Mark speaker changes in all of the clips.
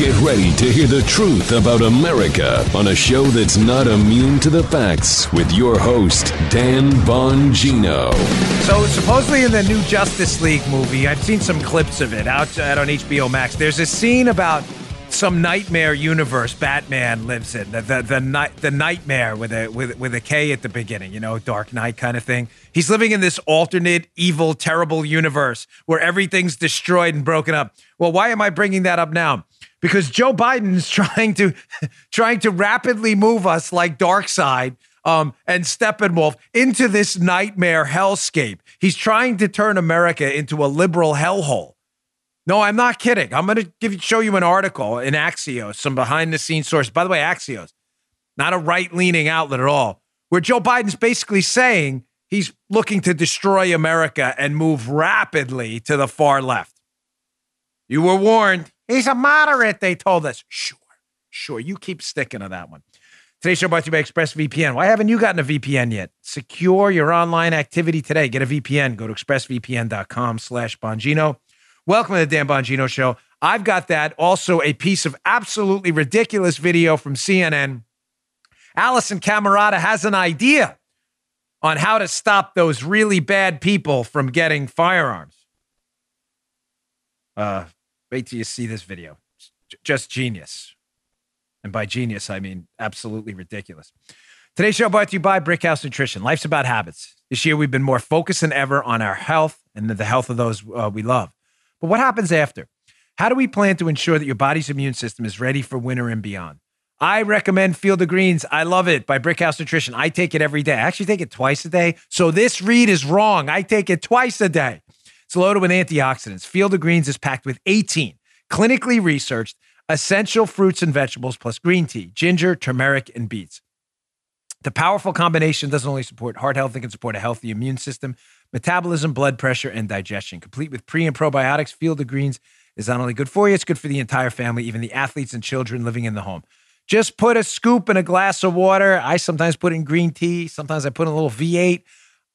Speaker 1: Get ready to hear the truth about America on a show that's not immune to the facts with your host, Dan Bongino.
Speaker 2: So, supposedly in the new Justice League movie, I've seen some clips of it out, out on HBO Max. There's a scene about some nightmare universe Batman lives in. The the the, night, the nightmare with a with with a K at the beginning, you know, Dark Knight kind of thing. He's living in this alternate evil terrible universe where everything's destroyed and broken up. Well, why am I bringing that up now? Because Joe Biden's trying to trying to rapidly move us like Darkseid um, and Steppenwolf into this nightmare hellscape. He's trying to turn America into a liberal hellhole. No, I'm not kidding. I'm going to give show you an article in Axios, some behind the scenes source. By the way, Axios, not a right leaning outlet at all, where Joe Biden's basically saying he's looking to destroy America and move rapidly to the far left. You were warned. He's a moderate, they told us. Sure, sure. You keep sticking to that one. Today's show brought to you by ExpressVPN. Why haven't you gotten a VPN yet? Secure your online activity today. Get a VPN. Go to expressvpn.com slash Bongino. Welcome to the Dan Bongino Show. I've got that. Also, a piece of absolutely ridiculous video from CNN. Allison Camerota has an idea on how to stop those really bad people from getting firearms. Uh, wait till you see this video. just genius. And by genius, I mean absolutely ridiculous. Today's show brought to you by Brickhouse Nutrition. Life's about habits. This year, we've been more focused than ever on our health and the health of those uh, we love. But what happens after? How do we plan to ensure that your body's immune system is ready for winter and beyond? I recommend Field of Greens. I love it by Brickhouse Nutrition. I take it every day. I actually take it twice a day. So this read is wrong. I take it twice a day. It's loaded with antioxidants. Field of Greens is packed with 18 clinically researched essential fruits and vegetables plus green tea, ginger, turmeric, and beets. The powerful combination doesn't only support heart health, it can support a healthy immune system, metabolism, blood pressure, and digestion. Complete with pre and probiotics, Field of Greens is not only good for you, it's good for the entire family, even the athletes and children living in the home. Just put a scoop in a glass of water. I sometimes put in green tea. Sometimes I put in a little V8.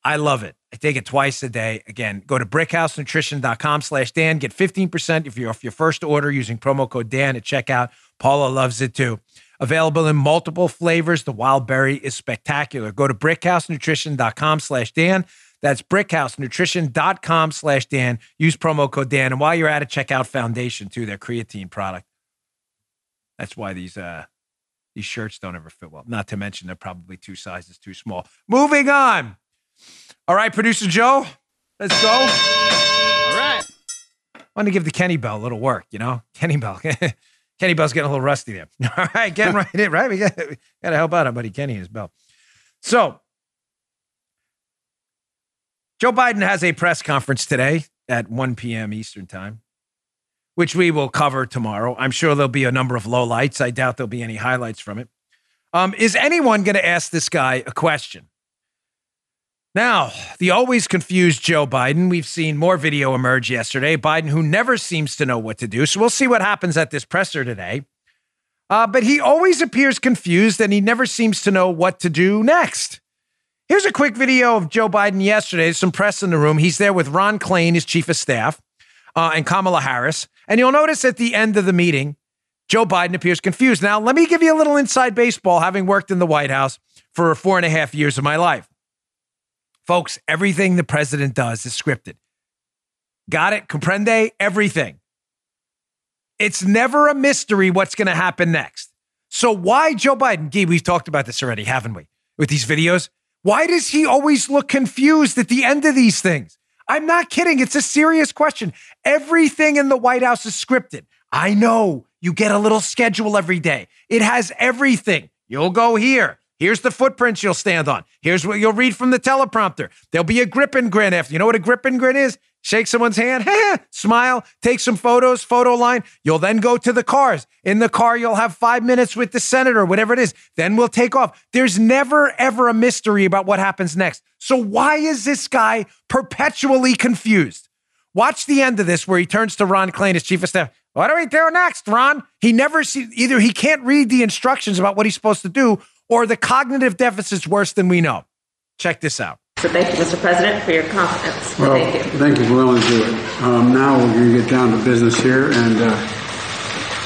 Speaker 2: I love it. I take it twice a day. Again, go to brickhousenutrition.com slash Dan. Get 15% if you're off your first order using promo code Dan at checkout. Paula loves it too. Available in multiple flavors. The wild berry is spectacular. Go to brickhousenutrition.com slash Dan. That's brickhousenutrition.com slash Dan. Use promo code Dan. And while you're at it, check out Foundation too, their creatine product. That's why these uh these shirts don't ever fit well. Not to mention they're probably two sizes too small. Moving on. All right, producer Joe, let's go. All right. I want to give the Kenny Bell a little work, you know? Kenny Bell. Kenny Bell's getting a little rusty there. All right, getting right in, right? We got, we got to help out our buddy Kenny and his bell. So, Joe Biden has a press conference today at 1 p.m. Eastern Time, which we will cover tomorrow. I'm sure there'll be a number of lowlights. I doubt there'll be any highlights from it. Um, is anyone going to ask this guy a question? Now, the always confused Joe Biden. We've seen more video emerge yesterday. Biden, who never seems to know what to do. So we'll see what happens at this presser today. Uh, but he always appears confused and he never seems to know what to do next. Here's a quick video of Joe Biden yesterday. There's some press in the room. He's there with Ron Klain, his chief of staff, uh, and Kamala Harris. And you'll notice at the end of the meeting, Joe Biden appears confused. Now, let me give you a little inside baseball, having worked in the White House for four and a half years of my life. Folks, everything the president does is scripted. Got it? Comprende? Everything. It's never a mystery what's going to happen next. So, why Joe Biden? Gee, we've talked about this already, haven't we? With these videos. Why does he always look confused at the end of these things? I'm not kidding. It's a serious question. Everything in the White House is scripted. I know you get a little schedule every day. It has everything. You'll go here. Here's the footprints you'll stand on. Here's what you'll read from the teleprompter. There'll be a grip and grin after. You know what a grip and grin is? Shake someone's hand, smile, take some photos, photo line. You'll then go to the cars. In the car, you'll have five minutes with the senator, whatever it is. Then we'll take off. There's never, ever a mystery about what happens next. So why is this guy perpetually confused? Watch the end of this where he turns to Ron Klain, his chief of staff. What do we do next, Ron? He never see either he can't read the instructions about what he's supposed to do, or the cognitive deficit's worse than we know. Check this out.
Speaker 3: So thank you, Mr. President, for your confidence.
Speaker 4: Well,
Speaker 3: thank you.
Speaker 4: Thank you for willing to do it. Um, now we're going to get down to business here, and uh,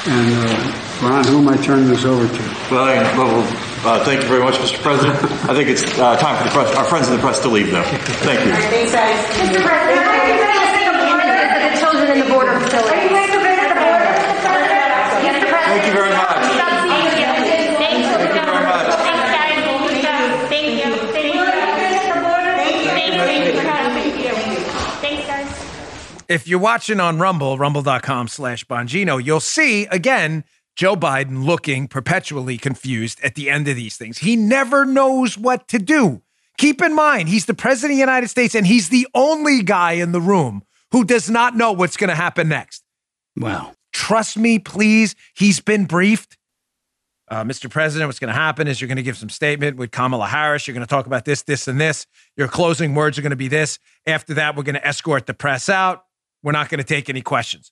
Speaker 4: And uh, Ron, who am I turning this over to?
Speaker 5: Well, well uh, thank you very much, Mr. President. I think it's uh, time for the press, our friends in the press to leave now. Thank you.
Speaker 3: Thanks, guys. Mr. President, are you ready to take a visit the children in the border facility? Are you ready to visit the border? Mr. President?
Speaker 5: Thank you very much.
Speaker 6: Thank you. Thank you.
Speaker 5: Thank you very much.
Speaker 6: Thanks, guys. Thank you. Thank you. Thank you. Thank you. Thanks, guys.
Speaker 2: If you're watching on Rumble, rumble.com slash Bongino, you'll see again Joe Biden looking perpetually confused at the end of these things. He never knows what to do. Keep in mind, he's the president of the United States and he's the only guy in the room who does not know what's going to happen next.
Speaker 4: Wow.
Speaker 2: Trust me, please. He's been briefed. Uh, Mr. President, what's going to happen is you're going to give some statement with Kamala Harris. You're going to talk about this, this, and this. Your closing words are going to be this. After that, we're going to escort the press out. We're not going to take any questions.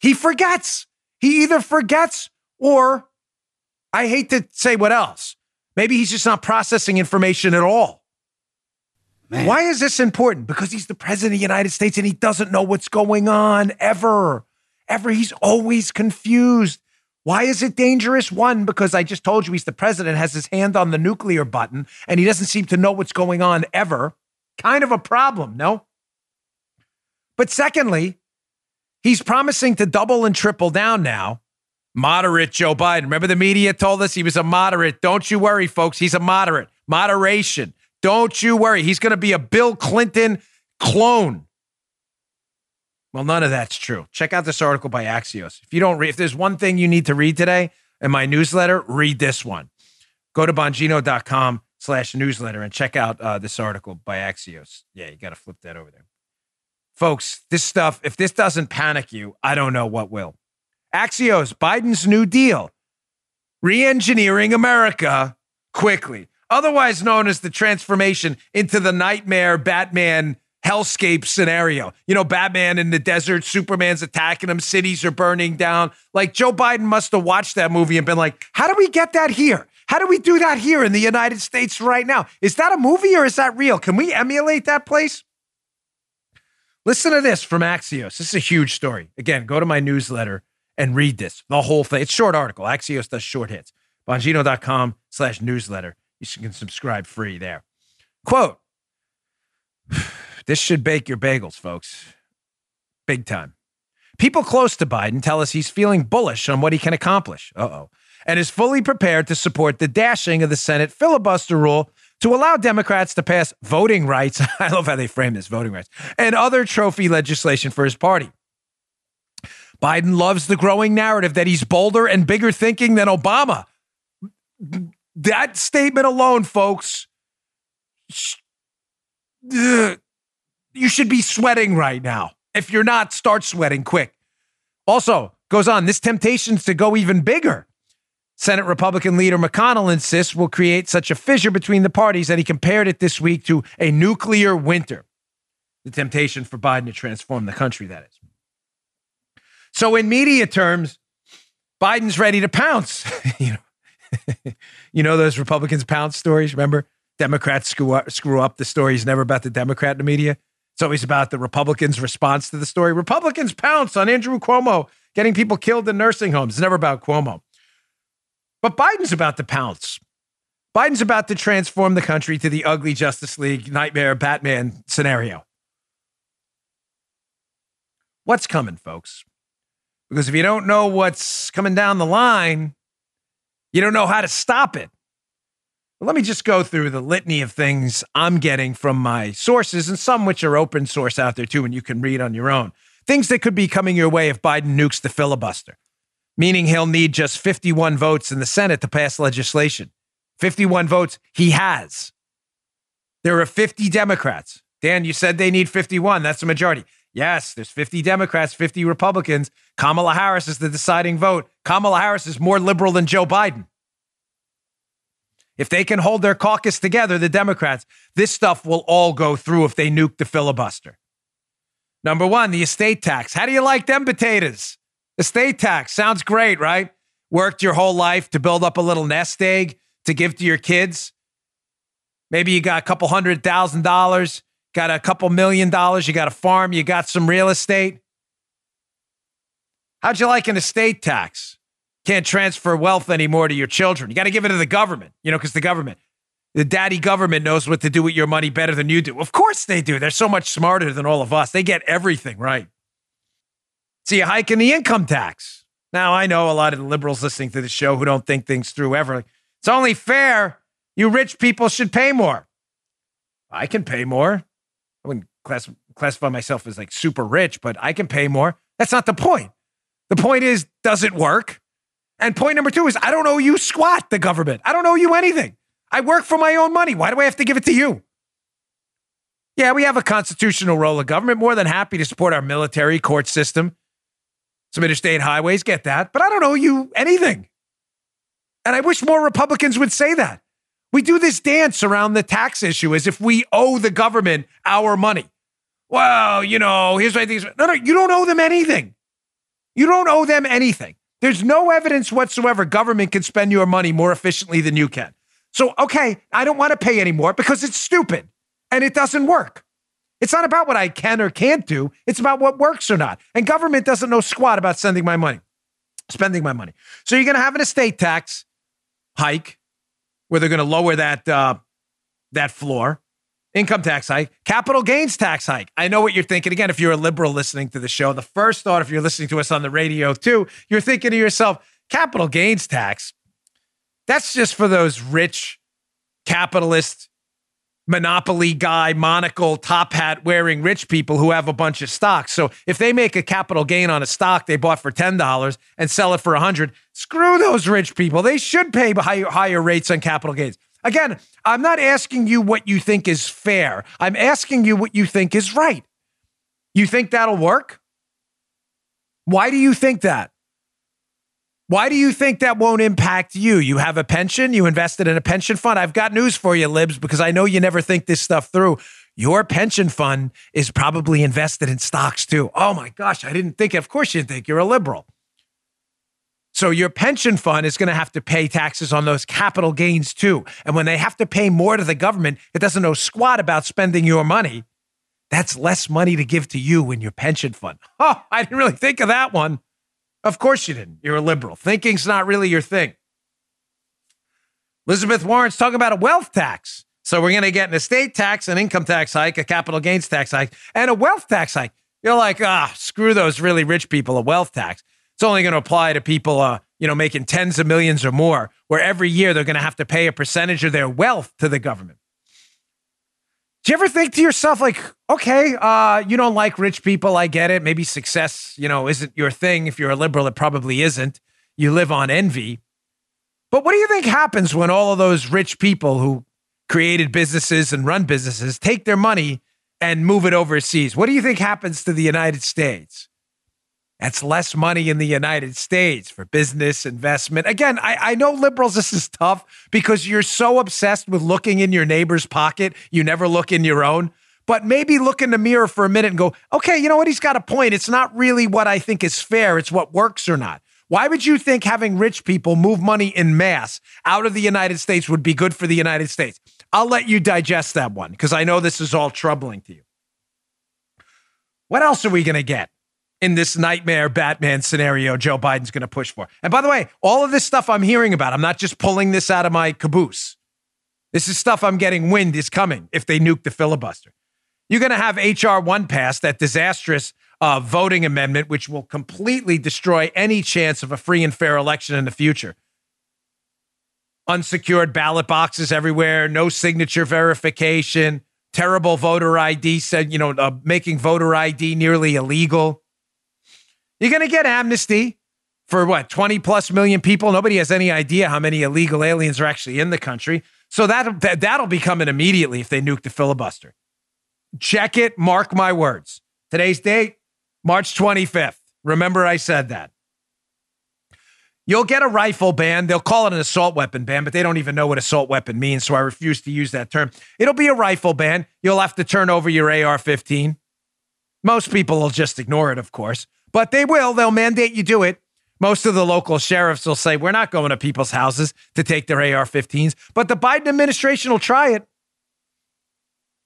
Speaker 2: He forgets. He either forgets or I hate to say what else. Maybe he's just not processing information at all.
Speaker 4: Man.
Speaker 2: Why is this important? Because he's the president of the United States and he doesn't know what's going on ever. Ever. He's always confused. Why is it dangerous? One, because I just told you he's the president, has his hand on the nuclear button, and he doesn't seem to know what's going on ever. Kind of a problem, no? But secondly, he's promising to double and triple down now. Moderate Joe Biden. Remember the media told us he was a moderate. Don't you worry, folks. He's a moderate. Moderation. Don't you worry. He's going to be a Bill Clinton clone. Well, none of that's true. Check out this article by Axios. If you don't read, if there's one thing you need to read today in my newsletter, read this one. Go to bongino.com slash newsletter and check out uh, this article by Axios. Yeah, you got to flip that over there. Folks, this stuff, if this doesn't panic you, I don't know what will. Axios, Biden's New Deal, re engineering America quickly, otherwise known as the transformation into the nightmare Batman hellscape scenario. You know, Batman in the desert, Superman's attacking him, cities are burning down. Like Joe Biden must have watched that movie and been like, how do we get that here? How do we do that here in the United States right now? Is that a movie or is that real? Can we emulate that place? Listen to this from Axios. This is a huge story. Again, go to my newsletter and read this, the whole thing. It's a short article. Axios does short hits. Bongino.com slash newsletter. You can subscribe free there. Quote, this should bake your bagels, folks. Big time. People close to Biden tell us he's feeling bullish on what he can accomplish. Uh oh. And is fully prepared to support the dashing of the Senate filibuster rule to allow Democrats to pass voting rights. I love how they frame this voting rights and other trophy legislation for his party. Biden loves the growing narrative that he's bolder and bigger thinking than Obama. That statement alone, folks, you should be sweating right now. If you're not, start sweating quick. Also, goes on, this temptation's to go even bigger. Senate Republican leader McConnell insists will create such a fissure between the parties that he compared it this week to a nuclear winter. The temptation for Biden to transform the country, that is. So, in media terms, Biden's ready to pounce. you know, you know those Republicans pounce stories. Remember, Democrats screw up, screw up. The story never about the Democrat in the media. It's always about the Republicans' response to the story. Republicans pounce on Andrew Cuomo getting people killed in nursing homes. It's never about Cuomo. But Biden's about to pounce. Biden's about to transform the country to the ugly Justice League nightmare Batman scenario. What's coming, folks? Because if you don't know what's coming down the line, you don't know how to stop it. Well, let me just go through the litany of things I'm getting from my sources, and some which are open source out there too, and you can read on your own. Things that could be coming your way if Biden nukes the filibuster, meaning he'll need just 51 votes in the Senate to pass legislation. 51 votes he has. There are 50 Democrats. Dan, you said they need 51. That's a majority. Yes, there's 50 Democrats, 50 Republicans. Kamala Harris is the deciding vote. Kamala Harris is more liberal than Joe Biden. If they can hold their caucus together, the Democrats, this stuff will all go through if they nuke the filibuster. Number one, the estate tax. How do you like them potatoes? Estate tax sounds great, right? Worked your whole life to build up a little nest egg to give to your kids. Maybe you got a couple hundred thousand dollars, got a couple million dollars, you got a farm, you got some real estate. How'd you like an estate tax? can't transfer wealth anymore to your children. You got to give it to the government, you know, because the government, the daddy government knows what to do with your money better than you do. Of course they do. They're so much smarter than all of us. They get everything right. See a hike in the income tax. Now, I know a lot of the liberals listening to the show who don't think things through ever. It's only fair. You rich people should pay more. I can pay more. I wouldn't class, classify myself as like super rich, but I can pay more. That's not the point. The point is, does it work? And point number two is, I don't owe you squat, the government. I don't owe you anything. I work for my own money. Why do I have to give it to you? Yeah, we have a constitutional role of government. More than happy to support our military court system, some interstate highways, get that. But I don't owe you anything. And I wish more Republicans would say that. We do this dance around the tax issue as if we owe the government our money. Well, you know, here's what I think. No, no, you don't owe them anything. You don't owe them anything. There's no evidence whatsoever government can spend your money more efficiently than you can. So, okay, I don't want to pay anymore because it's stupid and it doesn't work. It's not about what I can or can't do. It's about what works or not. And government doesn't know squat about sending my money, spending my money. So you're going to have an estate tax hike where they're going to lower that uh, that floor, income tax hike, capital gains tax hike. I know what you're thinking. Again, if you're a liberal listening to the show, the first thought, if you're listening to us on the radio too, you're thinking to yourself, capital gains tax. That's just for those rich capitalist monopoly guy, monocle, top hat wearing rich people who have a bunch of stocks. So if they make a capital gain on a stock they bought for $10 and sell it for 100, screw those rich people. They should pay higher, higher rates on capital gains. Again, I'm not asking you what you think is fair. I'm asking you what you think is right. You think that'll work? Why do you think that? Why do you think that won't impact you? You have a pension, you invested in a pension fund. I've got news for you, Libs, because I know you never think this stuff through. Your pension fund is probably invested in stocks too. Oh my gosh, I didn't think. Of course, you didn't think you're a liberal. So your pension fund is going to have to pay taxes on those capital gains too. And when they have to pay more to the government, it doesn't know squat about spending your money. That's less money to give to you in your pension fund. Oh, I didn't really think of that one. Of course you didn't. You're a liberal. Thinking's not really your thing. Elizabeth Warren's talking about a wealth tax. So we're going to get an estate tax, an income tax hike, a capital gains tax hike, and a wealth tax hike. You're like, ah, screw those really rich people, a wealth tax. It's only going to apply to people, uh, you know, making tens of millions or more, where every year they're going to have to pay a percentage of their wealth to the government. Do you ever think to yourself, like, okay, uh, you don't like rich people, I get it. Maybe success, you know, isn't your thing. If you're a liberal, it probably isn't. You live on envy. But what do you think happens when all of those rich people who created businesses and run businesses take their money and move it overseas? What do you think happens to the United States? That's less money in the United States for business investment. Again, I, I, know liberals, this is tough because you're so obsessed with looking in your neighbor's pocket, you never look in your own. But maybe look in the mirror for a minute and go, okay, you know what? He's got a point. It's not really what I think is fair, it's what works or not. Why would you think having rich people move money in mass out of the United States would be good for the United States? I'll let you digest that one because I know this is all troubling to you. What else are we going to get? In this nightmare Batman scenario Joe Biden's going to push for. And by the way, all of this stuff I'm hearing about, I'm not just pulling this out of my caboose. This is stuff I'm getting wind is coming if they nuke the filibuster. You're going to have H.R. 1 pass, that disastrous uh, voting amendment, which will completely destroy any chance of a free and fair election in the future. Unsecured ballot boxes everywhere, no signature verification, terrible voter ID, said, you know, uh, making voter ID nearly illegal. You're going to get amnesty for what, 20 plus million people? Nobody has any idea how many illegal aliens are actually in the country. So that, that, that'll be coming immediately if they nuke the filibuster. Check it, mark my words. Today's date, March 25th. Remember, I said that. You'll get a rifle ban. They'll call it an assault weapon ban, but they don't even know what assault weapon means. So I refuse to use that term. It'll be a rifle ban. You'll have to turn over your AR 15. Most people will just ignore it, of course but they will. They'll mandate you do it. Most of the local sheriffs will say, We're not going to people's houses to take their AR 15s, but the Biden administration will try it.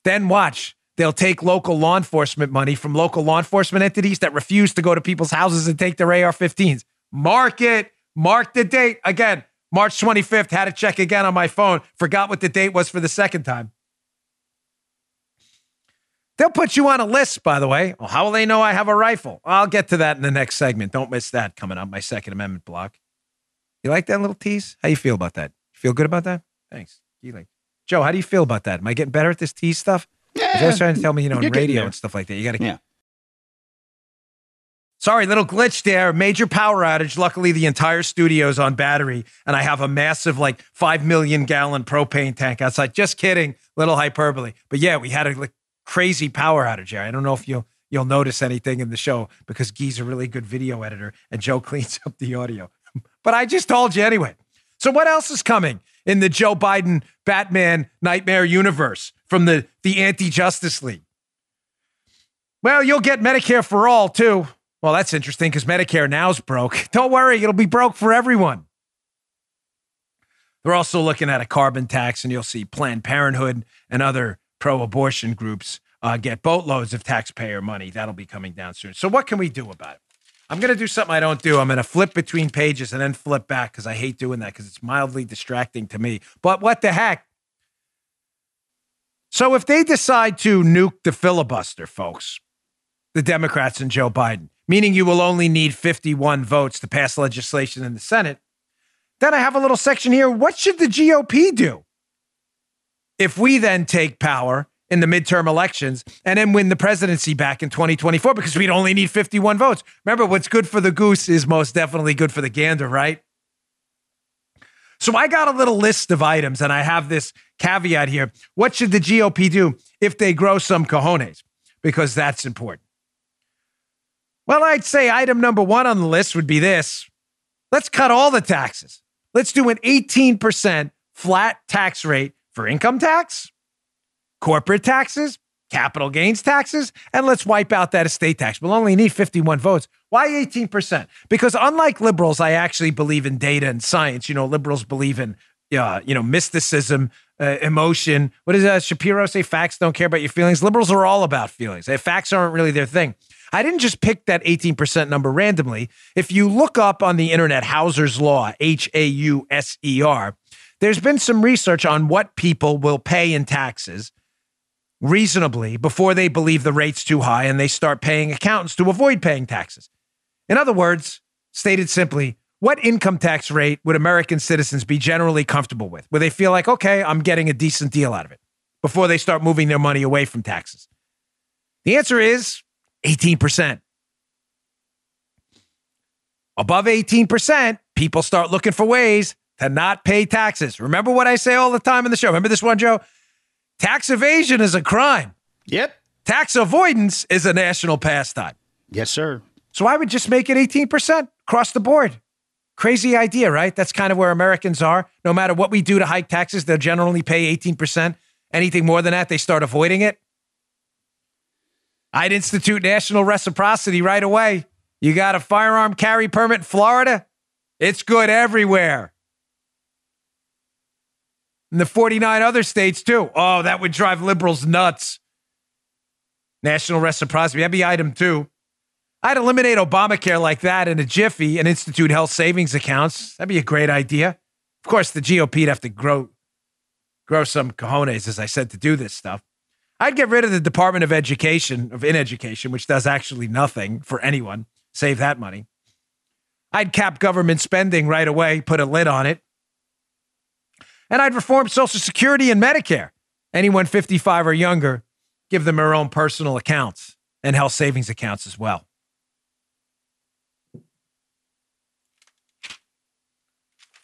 Speaker 2: Then watch. They'll take local law enforcement money from local law enforcement entities that refuse to go to people's houses and take their AR 15s. Mark it, Mark the date. Again, March 25th. Had to check again on my phone. Forgot what the date was for the second time. They'll put you on a list, by the way. Well, how will they know I have a rifle? I'll get to that in the next segment. Don't miss that coming up, my Second Amendment block. You like that little tease? How you feel about that? Feel good about that? Thanks. You like Joe, how do you feel about that? Am I getting better at this tease stuff?
Speaker 4: Yeah,
Speaker 2: Joe's trying to tell me, you know,
Speaker 4: getting
Speaker 2: radio and stuff like that. You got to
Speaker 4: Yeah.
Speaker 2: Sorry, little glitch there. Major power outage. Luckily, the entire studio's on battery, and I have a massive, like, 5 million gallon propane tank outside. Just kidding. Little hyperbole. But yeah, we had a like, crazy power outage here. I don't know if you'll you'll notice anything in the show because Guy's a really good video editor and Joe cleans up the audio. but I just told you anyway. So what else is coming in the Joe Biden Batman nightmare universe from the the anti-Justice League? Well, you'll get Medicare for all too. Well, that's interesting because Medicare now's broke. Don't worry, it'll be broke for everyone. They're also looking at a carbon tax, and you'll see Planned Parenthood and other pro abortion groups uh, get boatloads of taxpayer money. That'll be coming down soon. So, what can we do about it? I'm going to do something I don't do. I'm going to flip between pages and then flip back because I hate doing that because it's mildly distracting to me. But what the heck? So, if they decide to nuke the filibuster, folks, the Democrats and Joe Biden, meaning you will only need 51 votes to pass legislation in the Senate, then I have a little section here. What should the GOP do if we then take power in the midterm elections and then win the presidency back in 2024 because we'd only need 51 votes? Remember, what's good for the goose is most definitely good for the gander, right? So I got a little list of items and I have this caveat here. What should the GOP do if they grow some cojones? Because that's important. Well, I'd say item number one on the list would be this let's cut all the taxes. Let's do an 18% flat tax rate for income tax, corporate taxes, capital gains taxes, and let's wipe out that estate tax. We'll only need 51 votes. Why 18%? Because unlike liberals, I actually believe in data and science. You know, liberals believe in uh, you know, mysticism, uh, emotion. What does uh, Shapiro say? Facts don't care about your feelings. Liberals are all about feelings. Facts aren't really their thing. I didn't just pick that 18% number randomly. If you look up on the internet, Hauser's Law, H A U S E R, there's been some research on what people will pay in taxes reasonably before they believe the rate's too high and they start paying accountants to avoid paying taxes. In other words, stated simply, what income tax rate would American citizens be generally comfortable with, where they feel like, okay, I'm getting a decent deal out of it before they start moving their money away from taxes? The answer is 18%. Above 18%, people start looking for ways to not pay taxes. Remember what I say all the time in the show? Remember this one, Joe? Tax evasion is a crime.
Speaker 4: Yep.
Speaker 2: Tax avoidance is a national pastime.
Speaker 4: Yes, sir.
Speaker 2: So I would just make it 18% across the board. Crazy idea, right? That's kind of where Americans are. No matter what we do to hike taxes, they'll generally pay 18%. Anything more than that, they start avoiding it. I'd institute national reciprocity right away. You got a firearm carry permit in Florida? It's good everywhere. In the 49 other states, too. Oh, that would drive liberals nuts. National reciprocity. That'd be item two. I'd eliminate Obamacare like that in a jiffy and institute health savings accounts. That'd be a great idea. Of course, the GOP'd have to grow, grow some cojones, as I said, to do this stuff. I'd get rid of the Department of Education, of in education, which does actually nothing for anyone. Save that money. I'd cap government spending right away, put a lid on it. And I'd reform Social Security and Medicare. Anyone 55 or younger, give them their own personal accounts and health savings accounts as well. Of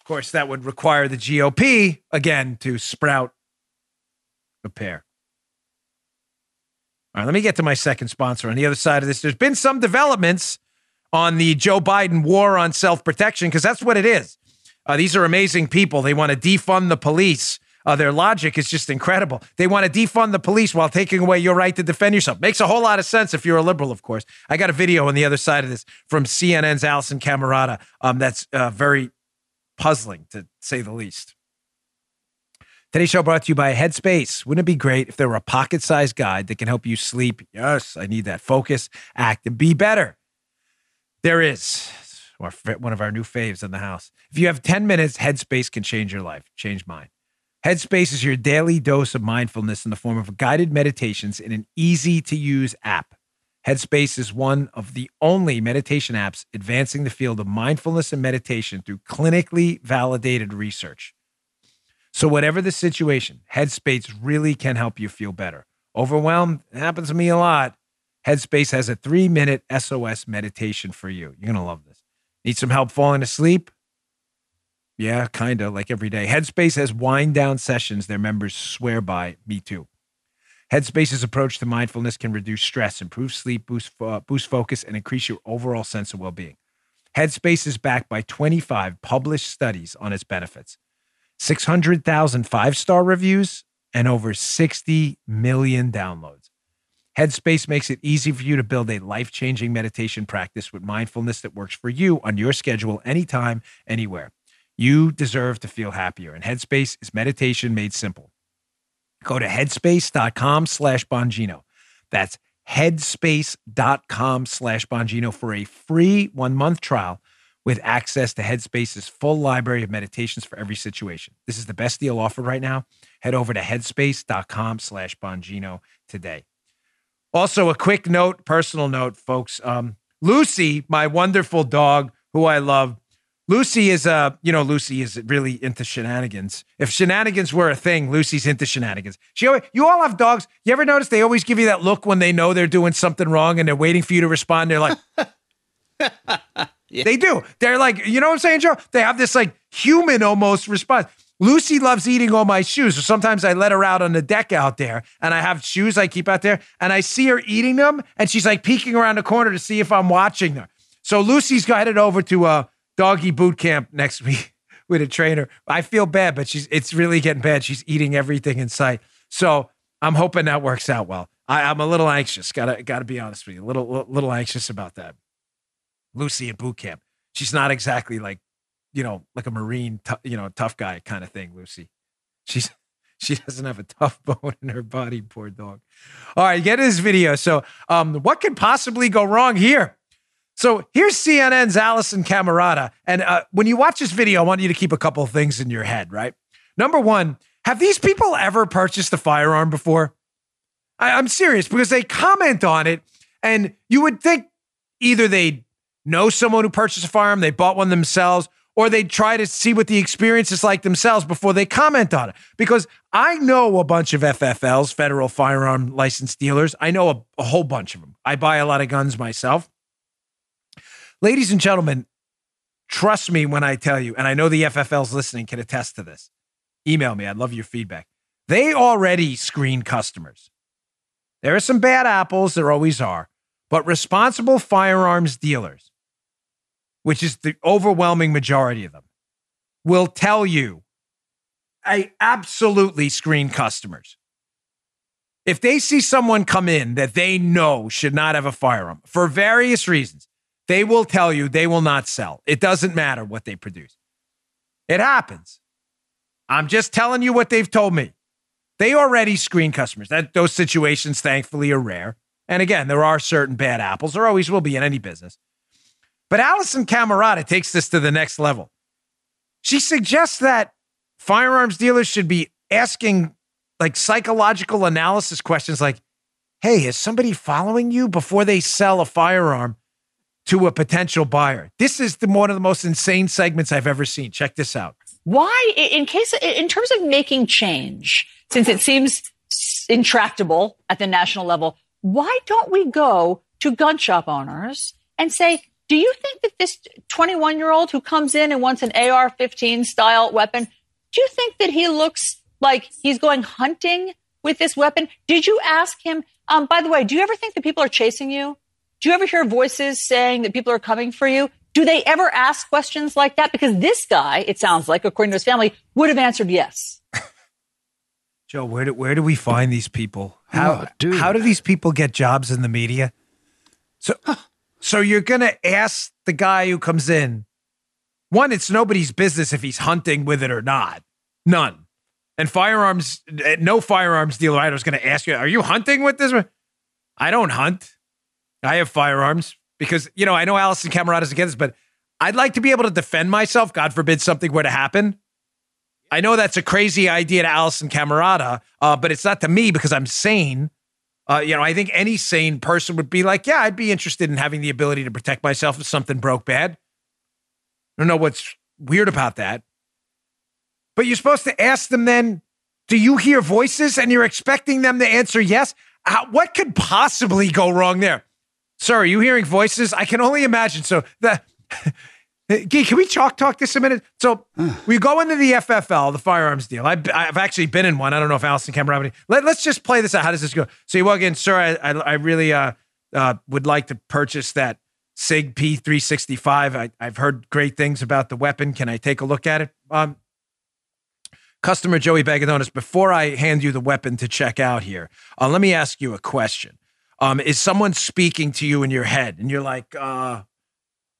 Speaker 2: course, that would require the GOP, again, to sprout a pair. All right, let me get to my second sponsor. On the other side of this, there's been some developments on the Joe Biden war on self protection, because that's what it is. Uh, these are amazing people. They want to defund the police. Uh, their logic is just incredible. They want to defund the police while taking away your right to defend yourself. Makes a whole lot of sense if you're a liberal, of course. I got a video on the other side of this from CNN's Allison Camerota um, that's uh, very puzzling, to say the least. Today's show brought to you by Headspace. Wouldn't it be great if there were a pocket sized guide that can help you sleep? Yes, I need that. Focus, act, and be better. There is. One of our new faves in the house. If you have 10 minutes, Headspace can change your life, change mine. Headspace is your daily dose of mindfulness in the form of guided meditations in an easy to use app. Headspace is one of the only meditation apps advancing the field of mindfulness and meditation through clinically validated research. So, whatever the situation, Headspace really can help you feel better. Overwhelmed happens to me a lot. Headspace has a three minute SOS meditation for you. You're going to love this. Need some help falling asleep? Yeah, kind of like every day. Headspace has wind down sessions their members swear by. Me too. Headspace's approach to mindfulness can reduce stress, improve sleep, boost, uh, boost focus, and increase your overall sense of well being. Headspace is backed by 25 published studies on its benefits, 600,000 five star reviews, and over 60 million downloads. Headspace makes it easy for you to build a life changing meditation practice with mindfulness that works for you on your schedule, anytime, anywhere. You deserve to feel happier, and Headspace is meditation made simple. Go to headspace.com slash Bongino. That's headspace.com slash Bongino for a free one month trial with access to Headspace's full library of meditations for every situation. This is the best deal offered right now. Head over to headspace.com slash Bongino today. Also, a quick note, personal note, folks. Um, Lucy, my wonderful dog, who I love, Lucy is uh, you know, Lucy is really into shenanigans. If shenanigans were a thing, Lucy's into shenanigans. She always, you all have dogs. You ever notice they always give you that look when they know they're doing something wrong and they're waiting for you to respond? They're like, they do. They're like, you know what I'm saying, Joe? They have this like human almost response. Lucy loves eating all my shoes. So sometimes I let her out on the deck out there and I have shoes I keep out there and I see her eating them and she's like peeking around the corner to see if I'm watching her. So Lucy's headed over to uh, doggy boot camp next week with a trainer. I feel bad, but she's it's really getting bad. She's eating everything in sight. So I'm hoping that works out well. I, I'm a little anxious. Gotta gotta be honest with you. A little little anxious about that. Lucy at boot camp. She's not exactly like, you know, like a Marine, tou- you know, tough guy kind of thing. Lucy. She's she doesn't have a tough bone in her body. Poor dog. All right, get his video. So, um, what could possibly go wrong here? So here's CNN's Allison Camerota. And uh, when you watch this video, I want you to keep a couple things in your head, right? Number one, have these people ever purchased a firearm before? I, I'm serious because they comment on it, and you would think either they know someone who purchased a firearm, they bought one themselves, or they try to see what the experience is like themselves before they comment on it. Because I know a bunch of FFLs, federal firearm license dealers. I know a, a whole bunch of them. I buy a lot of guns myself. Ladies and gentlemen, trust me when I tell you, and I know the FFLs listening can attest to this. Email me. I'd love your feedback. They already screen customers. There are some bad apples, there always are, but responsible firearms dealers, which is the overwhelming majority of them, will tell you I absolutely screen customers. If they see someone come in that they know should not have a firearm for various reasons, they will tell you they will not sell. It doesn't matter what they produce. It happens. I'm just telling you what they've told me. They already screen customers. That those situations thankfully are rare. And again, there are certain bad apples. There always will be in any business. But Allison Camerota takes this to the next level. She suggests that firearms dealers should be asking like psychological analysis questions like, hey, is somebody following you before they sell a firearm to a potential buyer? This is the, one of the most insane segments I've ever seen. Check this out.
Speaker 7: Why, in case, in terms of making change, since it seems intractable at the national level, why don't we go to gun shop owners and say, do you think that this 21 year old who comes in and wants an AR 15 style weapon, do you think that he looks like he's going hunting with this weapon? Did you ask him? Um, by the way, do you ever think that people are chasing you? Do you ever hear voices saying that people are coming for you? Do they ever ask questions like that? Because this guy, it sounds like, according to his family, would have answered yes.
Speaker 2: Joe, where do, where do we find these people? How
Speaker 8: Oh, dude.
Speaker 2: how do these people get jobs in the media? So so you're gonna ask the guy who comes in. One, it's nobody's business if he's hunting with it or not. None. And firearms, no firearms dealer I was going to ask you, are you hunting with this? I don't hunt. I have firearms because, you know, I know Allison Camerota's against this, but I'd like to be able to defend myself. God forbid something were to happen. I know that's a crazy idea to Allison Camerota, uh, but it's not to me because I'm sane. Uh, you know, I think any sane person would be like, yeah, I'd be interested in having the ability to protect myself if something broke bad. I don't know what's weird about that. But you're supposed to ask them then, do you hear voices? And you're expecting them to answer yes. What could possibly go wrong there? Sir, are you hearing voices? I can only imagine. So the Gee, can we talk talk this a minute? So we go into the FFL, the firearms deal. I, I've actually been in one. I don't know if Allison Cameron. Let, let's just play this out. How does this go? So you walk in, sir. I, I, I really uh, uh, would like to purchase that Sig P365. I, I've heard great things about the weapon. Can I take a look at it? Um, customer Joey Bagadonis, before I hand you the weapon to check out here, uh, let me ask you a question. Um, is someone speaking to you in your head and you're like,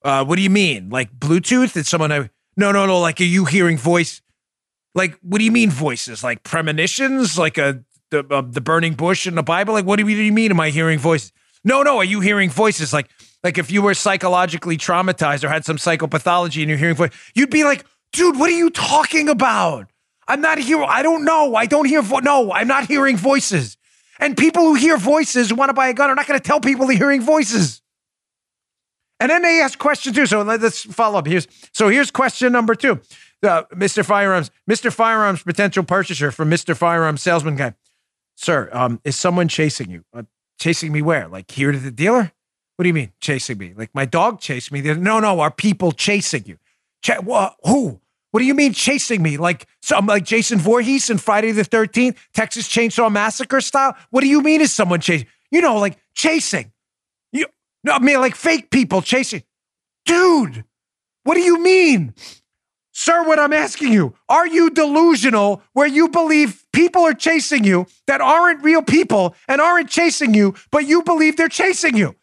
Speaker 2: uh, what do you mean? Like Bluetooth? Did someone have, no, no, no. Like, are you hearing voice? Like, what do you mean voices? Like premonitions? Like a, the, uh, the burning bush in the Bible? Like, what do you mean? Am I hearing voices? No, no. Are you hearing voices? Like, like if you were psychologically traumatized or had some psychopathology and you're hearing voice, you'd be like, dude, what are you talking about? I'm not here. I don't know. I don't hear. Vo- no, I'm not hearing voices. And people who hear voices who want to buy a gun are not going to tell people they're hearing voices. And then they ask question two. So let's follow up. Here's so here's question number two. Uh, Mr. Firearms, Mr. Firearms potential purchaser from Mr. Firearms salesman guy. Sir, um, is someone chasing you? Uh, chasing me where? Like here to the dealer? What do you mean chasing me? Like my dog chased me? No, no, are people chasing you? Ch- wh- who? What do you mean chasing me? Like so I'm like Jason Voorhees in Friday the 13th, Texas Chainsaw Massacre style? What do you mean is someone chasing? You know, like chasing. No, I mean like fake people chasing. Dude, what do you mean? Sir, what I'm asking you, are you delusional where you believe people are chasing you that aren't real people and aren't chasing you, but you believe they're chasing you?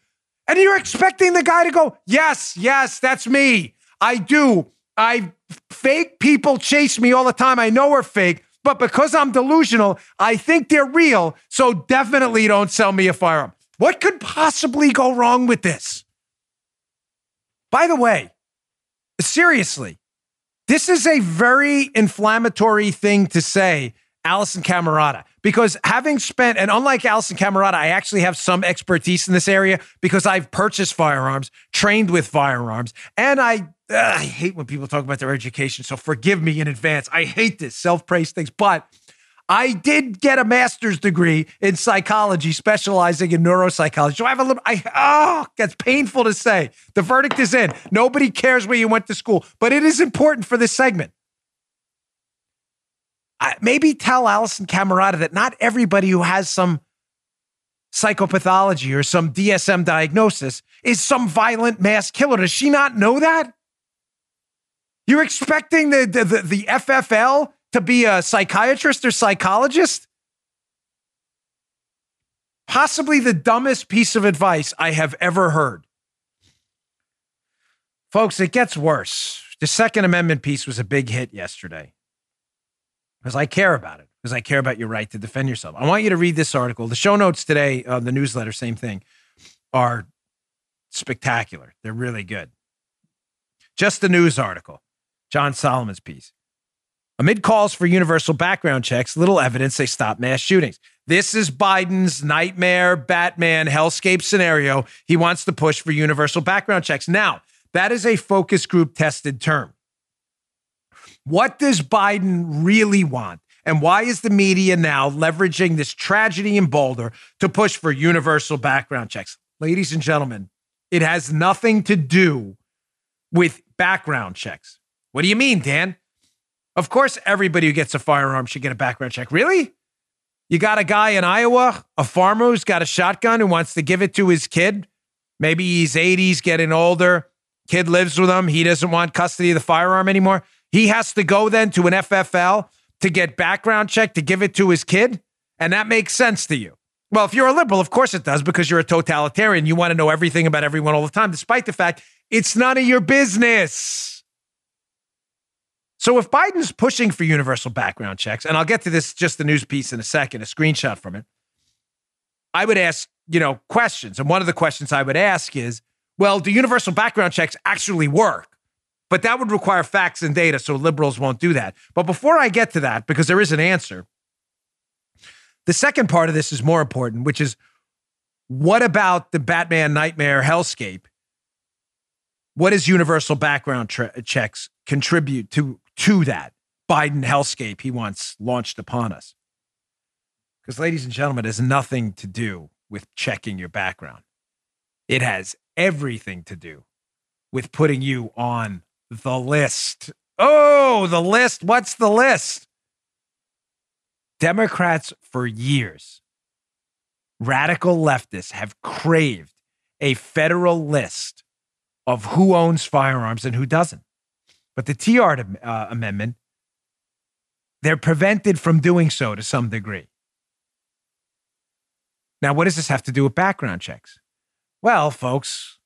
Speaker 2: And you're expecting the guy to go, Yes, yes, that's me. I do. I fake people chase me all the time. I know we're fake, but because I'm delusional, I think they're real. So definitely don't sell me a firearm. What could possibly go wrong with this? By the way, seriously, this is a very inflammatory thing to say, Allison Camerota, because having spent, and unlike Allison Camerota, I actually have some expertise in this area because I've purchased firearms, trained with firearms, and I I hate when people talk about their education, so forgive me in advance. I hate this self praise things, but I did get a master's degree in psychology, specializing in neuropsychology. So I have a little, I, oh, that's painful to say. The verdict is in. Nobody cares where you went to school, but it is important for this segment. I, maybe tell Allison Camerota that not everybody who has some psychopathology or some DSM diagnosis is some violent mass killer. Does she not know that? You're expecting the, the, the, the FFL to be a psychiatrist or psychologist? Possibly the dumbest piece of advice I have ever heard. Folks, it gets worse. The Second Amendment piece was a big hit yesterday because I care about it, because I care about your right to defend yourself. I want you to read this article. The show notes today, uh, the newsletter, same thing, are spectacular. They're really good. Just the news article, John Solomon's piece. Amid calls for universal background checks, little evidence they stop mass shootings. This is Biden's nightmare Batman hellscape scenario. He wants to push for universal background checks. Now, that is a focus group tested term. What does Biden really want? And why is the media now leveraging this tragedy in Boulder to push for universal background checks? Ladies and gentlemen, it has nothing to do with background checks. What do you mean, Dan? Of course, everybody who gets a firearm should get a background check. Really? You got a guy in Iowa, a farmer who's got a shotgun who wants to give it to his kid. Maybe he's 80s, getting older. Kid lives with him. He doesn't want custody of the firearm anymore. He has to go then to an FFL to get background check to give it to his kid. And that makes sense to you. Well, if you're a liberal, of course it does because you're a totalitarian. You want to know everything about everyone all the time, despite the fact it's none of your business. So if Biden's pushing for universal background checks, and I'll get to this just the news piece in a second, a screenshot from it, I would ask, you know, questions. And one of the questions I would ask is, well, do universal background checks actually work? But that would require facts and data, so liberals won't do that. But before I get to that, because there is an answer, the second part of this is more important, which is what about the Batman nightmare hellscape? What does universal background tra- checks contribute to to that Biden hellscape he wants launched upon us? Because, ladies and gentlemen, it has nothing to do with checking your background. It has everything to do with putting you on the list. Oh, the list. What's the list? Democrats for years, radical leftists have craved a federal list of who owns firearms and who doesn't. But the TR uh, amendment, they're prevented from doing so to some degree. Now, what does this have to do with background checks? Well, folks,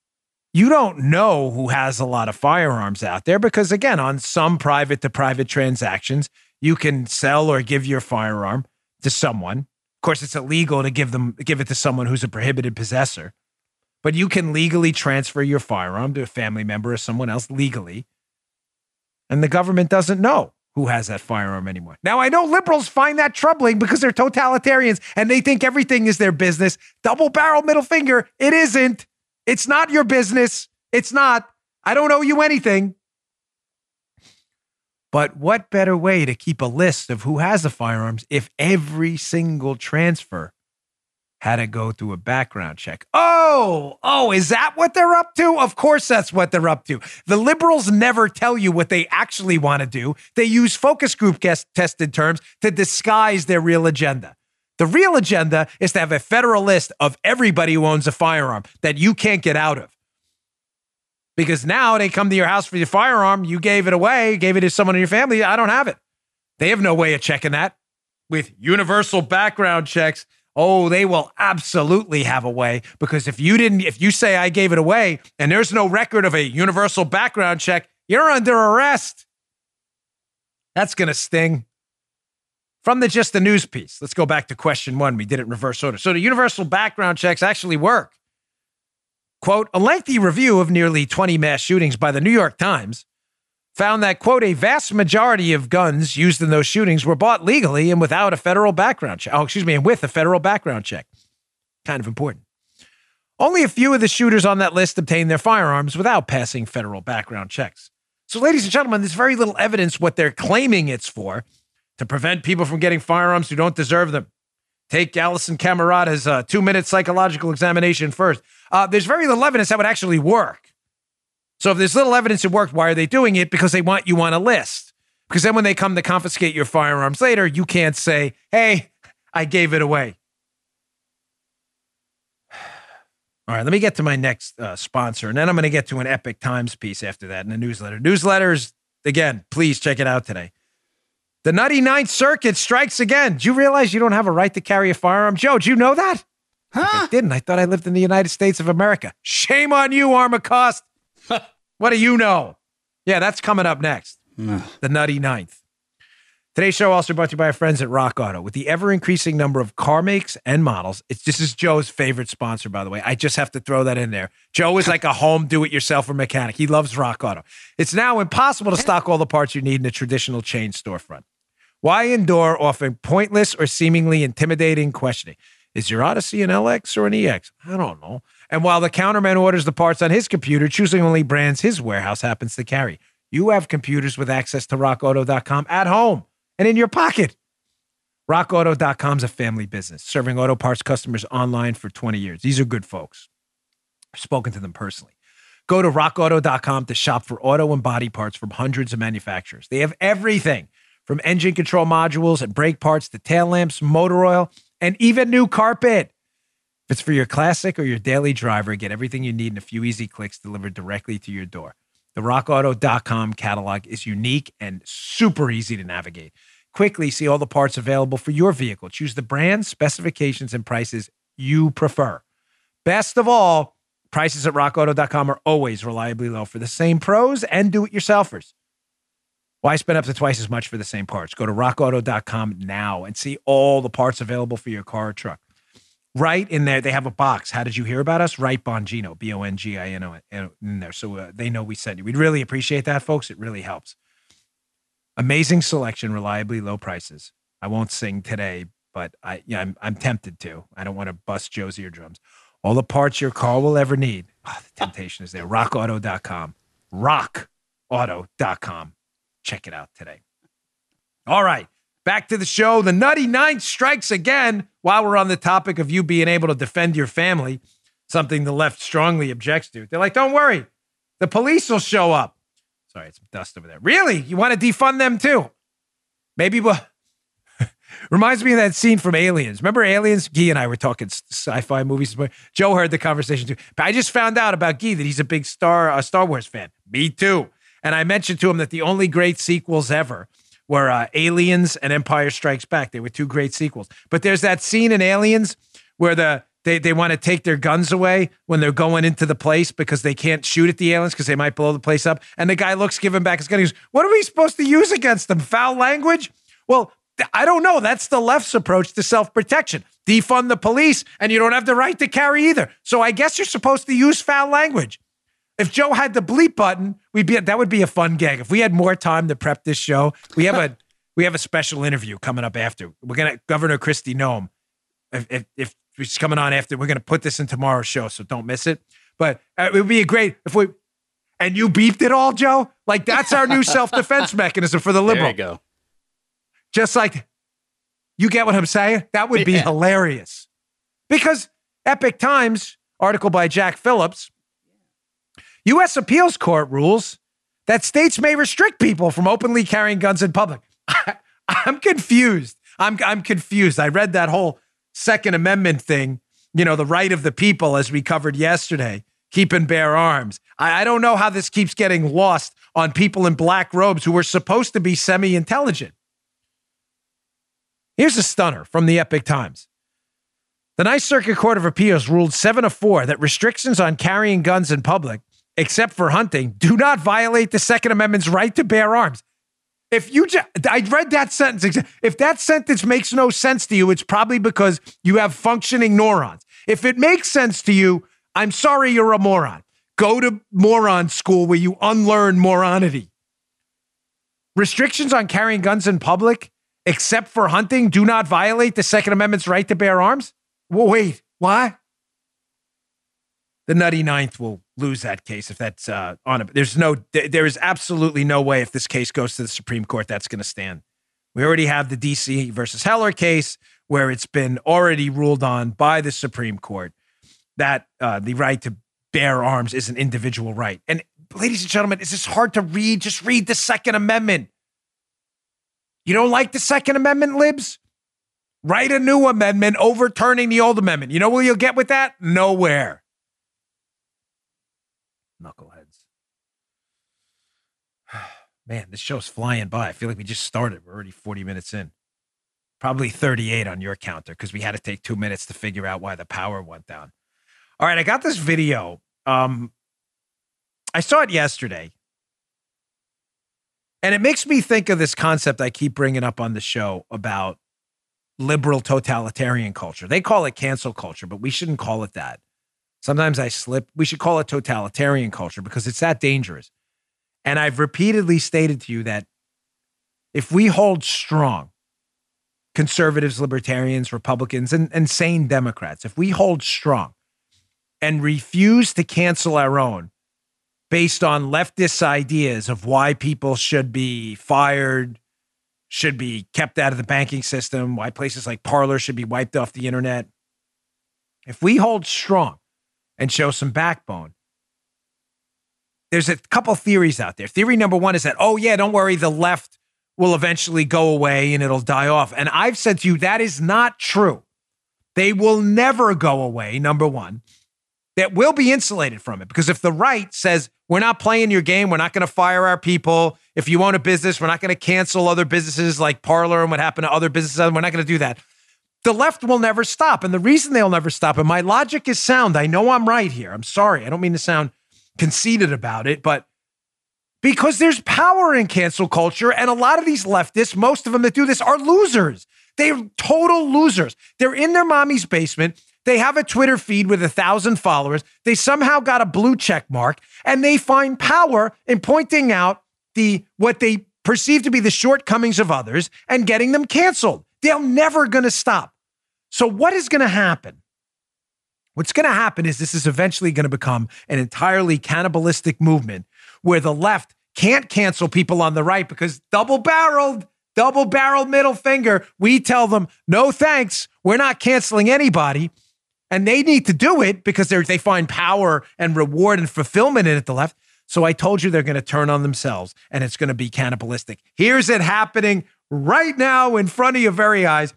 Speaker 2: you don't know who has a lot of firearms out there because, again, on some private to private transactions, you can sell or give your firearm to someone. Of course, it's illegal to give them give it to someone who's a prohibited possessor, but you can legally transfer your firearm to a family member or someone else legally, and the government doesn't know who has that firearm anymore. Now, I know liberals find that troubling because they're totalitarians and they think everything is their business. Double barrel middle finger. It isn't. It's not your business. It's not. I don't owe you anything. But what better way to keep a list of who has the firearms if every single transfer had to go through a background check? Oh, oh, is that what they're up to? Of course, that's what they're up to. The liberals never tell you what they actually want to do. They use focus group guest tested terms to disguise their real agenda. The real agenda is to have a federal list of everybody who owns a firearm that you can't get out of. Because now they come to your house for your firearm, you gave it away, gave it to someone in your family. I don't have it. They have no way of checking that. With universal background checks, oh, they will absolutely have a way because if you didn't, if you say I gave it away and there's no record of a universal background check, you're under arrest. That's going to sting. From the just the news piece, let's go back to question one. We did it in reverse order. So the universal background checks actually work. Quote, a lengthy review of nearly 20 mass shootings by the New York Times found that, quote, a vast majority of guns used in those shootings were bought legally and without a federal background check. Oh, excuse me, and with a federal background check. Kind of important. Only a few of the shooters on that list obtained their firearms without passing federal background checks. So, ladies and gentlemen, there's very little evidence what they're claiming it's for to prevent people from getting firearms who don't deserve them. Take Alisyn Camerota's uh, two minute psychological examination first. Uh, there's very little evidence that would actually work. So if there's little evidence it worked, why are they doing it? Because they want you on a list. Because then when they come to confiscate your firearms later, you can't say, hey, I gave it away. All right, let me get to my next uh, sponsor, and then I'm going to get to an Epoch Times piece after that in the newsletter. Newsletters, again, please check it out today. The Nutty Ninth Circuit strikes again. Do you realize you don't have a right to carry a firearm? Joe, do you know that? Huh? I didn't. I thought I lived in the United States of America. Shame on you, Armacost. what do you know? Yeah, that's coming up next. the Nutty Ninth. Today's show also brought to you by our friends at Rock Auto. With the ever increasing number of car makes and models, it's this is Joe's favorite sponsor, by the way. I just have to throw that in there. Joe is like a home do-it-yourselfer mechanic. He loves Rock Auto. It's now impossible to stock all the parts you need in a traditional chain storefront. Why endure often pointless or seemingly intimidating questioning? Is your Odyssey an LX or an EX? I don't know. And while the counterman orders the parts on his computer, choosing only brands his warehouse happens to carry, you have computers with access to rockauto.com at home and in your pocket. RockAuto.com is a family business, serving auto parts customers online for 20 years. These are good folks. I've spoken to them personally. Go to rockauto.com to shop for auto and body parts from hundreds of manufacturers. They have everything from engine control modules and brake parts to tail lamps, motor oil, and even new carpet. If it's for your classic or your daily driver, get everything you need in a few easy clicks delivered directly to your door. The rockauto.com catalog is unique and super easy to navigate. Quickly see all the parts available for your vehicle. Choose the brands, specifications, and prices you prefer. Best of all, prices at rockauto.com are always reliably low for the same pros and do it yourselfers. Why spend up to twice as much for the same parts? Go to rockauto.com now and see all the parts available for your car or truck. Write in there. They have a box. How did you hear about us? Write Bongino, B O N G I N O in there, so uh, they know we sent you. We'd really appreciate that, folks. It really helps. Amazing selection, reliably low prices. I won't sing today, but I yeah, I'm I'm tempted to. I don't want to bust Joe's eardrums. All the parts your car will ever need. Oh, the temptation is there. RockAuto.com. RockAuto.com. Check it out today. All right. Back to the show. The Nutty Nine strikes again while we're on the topic of you being able to defend your family, something the left strongly objects to. They're like, don't worry, the police will show up. Sorry, it's dust over there. Really? You want to defund them too? Maybe we'll. Reminds me of that scene from Aliens. Remember Aliens? Guy and I were talking sci-fi movies. Joe heard the conversation too. But I just found out about Guy that he's a big Star uh, Star Wars fan. Me too. And I mentioned to him that the only great sequels ever were uh, Aliens and Empire Strikes Back. They were two great sequels. But there's that scene in Aliens where the they, they want to take their guns away when they're going into the place because they can't shoot at the aliens because they might blow the place up. And the guy looks, giving back his gun. He goes, What are we supposed to use against them? Foul language? Well, I don't know. That's the left's approach to self protection. Defund the police, and you don't have the right to carry either. So I guess you're supposed to use foul language. If Joe had the bleep button, we'd be that would be a fun gag. If we had more time to prep this show, we have a we have a special interview coming up after. We're gonna Governor Kristi Noem. If, if, if she's coming on after, we're gonna put this in tomorrow's show, so don't miss it. But uh, it would be a great if we and you beeped it all, Joe. Like that's our new self defense mechanism for the liberal.
Speaker 8: There you go.
Speaker 2: Just like you get what I'm saying. That would be
Speaker 8: Yeah.
Speaker 2: hilarious because Epoch Times article by Jack Phillips. U.S. appeals court rules that states may restrict people from openly carrying guns in public. I'm confused. I'm I'm confused. I read that whole Second Amendment thing, you know, the right of the people, as we covered yesterday, keep and bear arms. I, I don't know how this keeps getting lost on people in black robes who were supposed to be semi-intelligent. Here's a stunner from the Epoch Times. The Ninth Circuit Court of Appeals ruled 7 to 4 that restrictions on carrying guns in public, except for hunting, do not violate the Second Amendment's right to bear arms. If you just, I read that sentence. If that sentence makes no sense to you, it's probably because you have functioning neurons. If it makes sense to you, I'm sorry you're a moron. Go to moron school where you unlearn moronity. Restrictions on carrying guns in public, except for hunting, do not violate the Second Amendment's right to bear arms? Well, wait, why? The Nutty Ninth will lose that case if that's uh, on it. There's no, there is absolutely no way if this case goes to the Supreme Court that's going to stand. We already have the DC versus Heller case where it's been already ruled on by the Supreme Court that uh, the right to bear arms is an individual right. And ladies and gentlemen, is this hard to read? Just read the Second Amendment. You don't like the Second Amendment, libs? Write a new amendment overturning the old amendment. You know where you'll get with that? Nowhere. Knuckleheads. Man, this show's flying by. I feel like we just started. We're already 40 minutes in. Probably 38 on your counter because we had to take two minutes to figure out why the power went down. All right, I got this video. Um, I saw it yesterday. And it makes me think of this concept I keep bringing up on the show about liberal totalitarian culture. They call it cancel culture, but we shouldn't call it that. Sometimes I slip. We should call it totalitarian culture because it's that dangerous. And I've repeatedly stated to you that if we hold strong, conservatives, libertarians, Republicans, and, and sane Democrats, if we hold strong and refuse to cancel our own based on leftist ideas of why people should be fired, should be kept out of the banking system, why places like Parler should be wiped off the internet. If we hold strong and show some backbone, there's a couple theories out there. Theory number one is that, oh, yeah, don't worry, the left will eventually go away and it'll die off. And I've said to you, that is not true. They will never go away, number one. That will be insulated from it. Because if the right says, we're not playing your game, we're not going to fire our people. If you own a business, we're not going to cancel other businesses like Parler and what happened to other businesses. We're not going to do that. The left will never stop. And the reason they'll never stop, and my logic is sound. I know I'm right here. I'm sorry. I don't mean to sound conceited about it, but because there's power in cancel culture. And a lot of these leftists, most of them that do this, are losers. They're total losers. They're in their mommy's basement. They have a Twitter feed with a thousand followers. They somehow got a blue check mark and they find power in pointing out the what they perceive to be the shortcomings of others and getting them canceled. They're never going to stop. So what is going to happen? What's going to happen is this is eventually going to become an entirely cannibalistic movement where the left can't cancel people on the right because double barreled, double barreled middle finger. We tell them, no thanks. We're not canceling anybody. And they need to do it because they find power and reward and fulfillment in it, the left. So I told you they're going to turn on themselves and it's going to be cannibalistic. Here's it happening right now in front of your very eyes.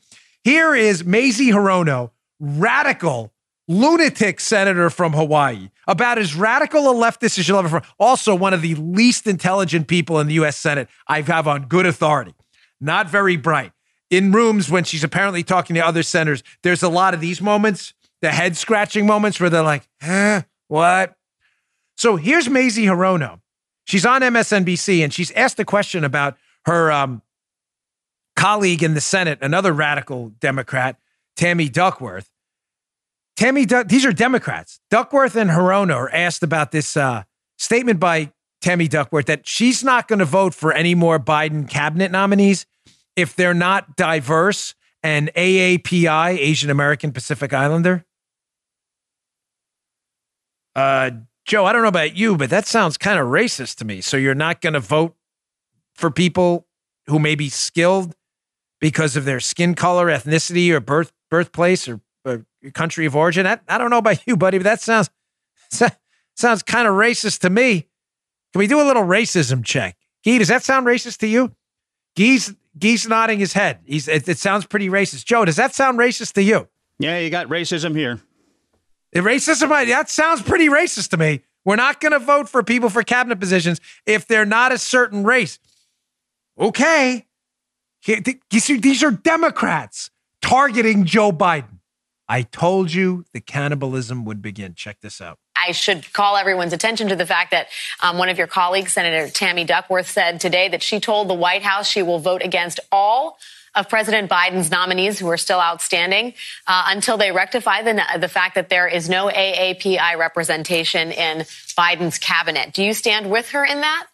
Speaker 2: Here is Mazie Hirono, radical lunatic senator from Hawaii, about as radical a leftist as you'll ever find. Also, one of the least intelligent people in the U.S. Senate I have on good authority. Not very bright. In rooms when she's apparently talking to other senators, there's a lot of these moments, the head scratching moments where they're like, huh, what? So here's Mazie Hirono. She's on MSNBC and she's asked a question about her um, colleague in the Senate, another radical Democrat, Tammy Duckworth. Tammy, these are Democrats. Duckworth and Hirono are asked about this uh, statement by Tammy Duckworth that she's not going to vote for any more Biden cabinet nominees if they're not diverse and AAPI, Asian American Pacific Islander. Uh, Joe, I don't know about you, but that sounds kind of racist to me. So you're not going to vote for people who may be skilled because of their skin color, ethnicity, or birth birthplace or, or country of origin. I, I don't know about you, buddy, but that sounds sounds kind of racist to me. Can we do a little racism check? Gee, does that sound racist to you? Gee's Gee's nodding his head. He's it, it sounds pretty racist. Joe, does that sound racist to you?
Speaker 8: Yeah, you got racism here.
Speaker 2: Racism, that sounds pretty racist to me. We're not going to vote for people for cabinet positions if they're not a certain race. Okay. You see, these are Democrats targeting Joe Biden. I told you the cannibalism would begin. Check this out.
Speaker 9: I should call everyone's attention to the fact that um, one of your colleagues, Senator Tammy Duckworth, said today that she told the White House she will vote against all of President Biden's nominees who are still outstanding uh, until they rectify the, the fact that there is no AAPI representation in Biden's cabinet. Do you stand with her in that?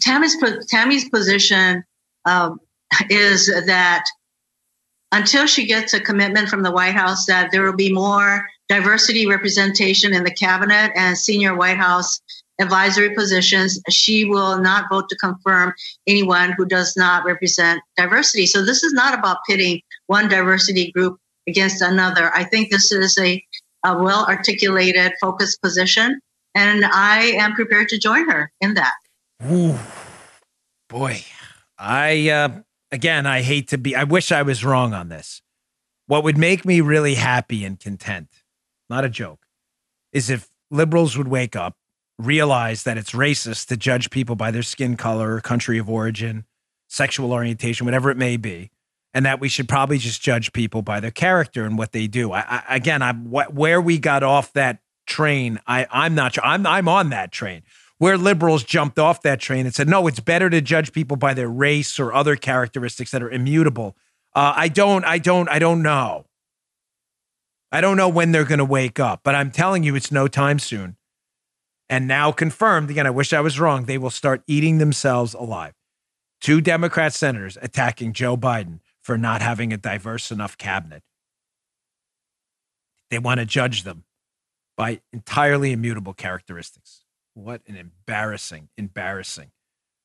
Speaker 10: Tammy's, Tammy's position um, is that until she gets a commitment from the White House that there will be more diversity representation in the cabinet and senior White House advisory positions, she will not vote to confirm anyone who does not represent diversity. So this is not about pitting one diversity group against another. I think this is a, a well articulated, focused position, and I am prepared to join her in that.
Speaker 2: Ooh, boy, I uh, again, I hate to be. I wish I was wrong on this. What would make me really happy and content, not a joke, is if liberals would wake up realize that it's racist to judge people by their skin color, country of origin, sexual orientation, whatever it may be, and that we should probably just judge people by their character and what they do. I, I again, I where we got off that train, I I'm not sure. I'm I'm on that train. Where liberals jumped off that train and said, no, it's better to judge people by their race or other characteristics that are immutable. Uh, I don't, I don't, I don't know. I don't know when they're going to wake up, but I'm telling you, it's no time soon and now confirmed again, I wish I was wrong, they will start eating themselves alive. Two Democrat senators attacking Joe Biden for not having a diverse enough cabinet. They want to judge them by entirely immutable characteristics. What an embarrassing, embarrassing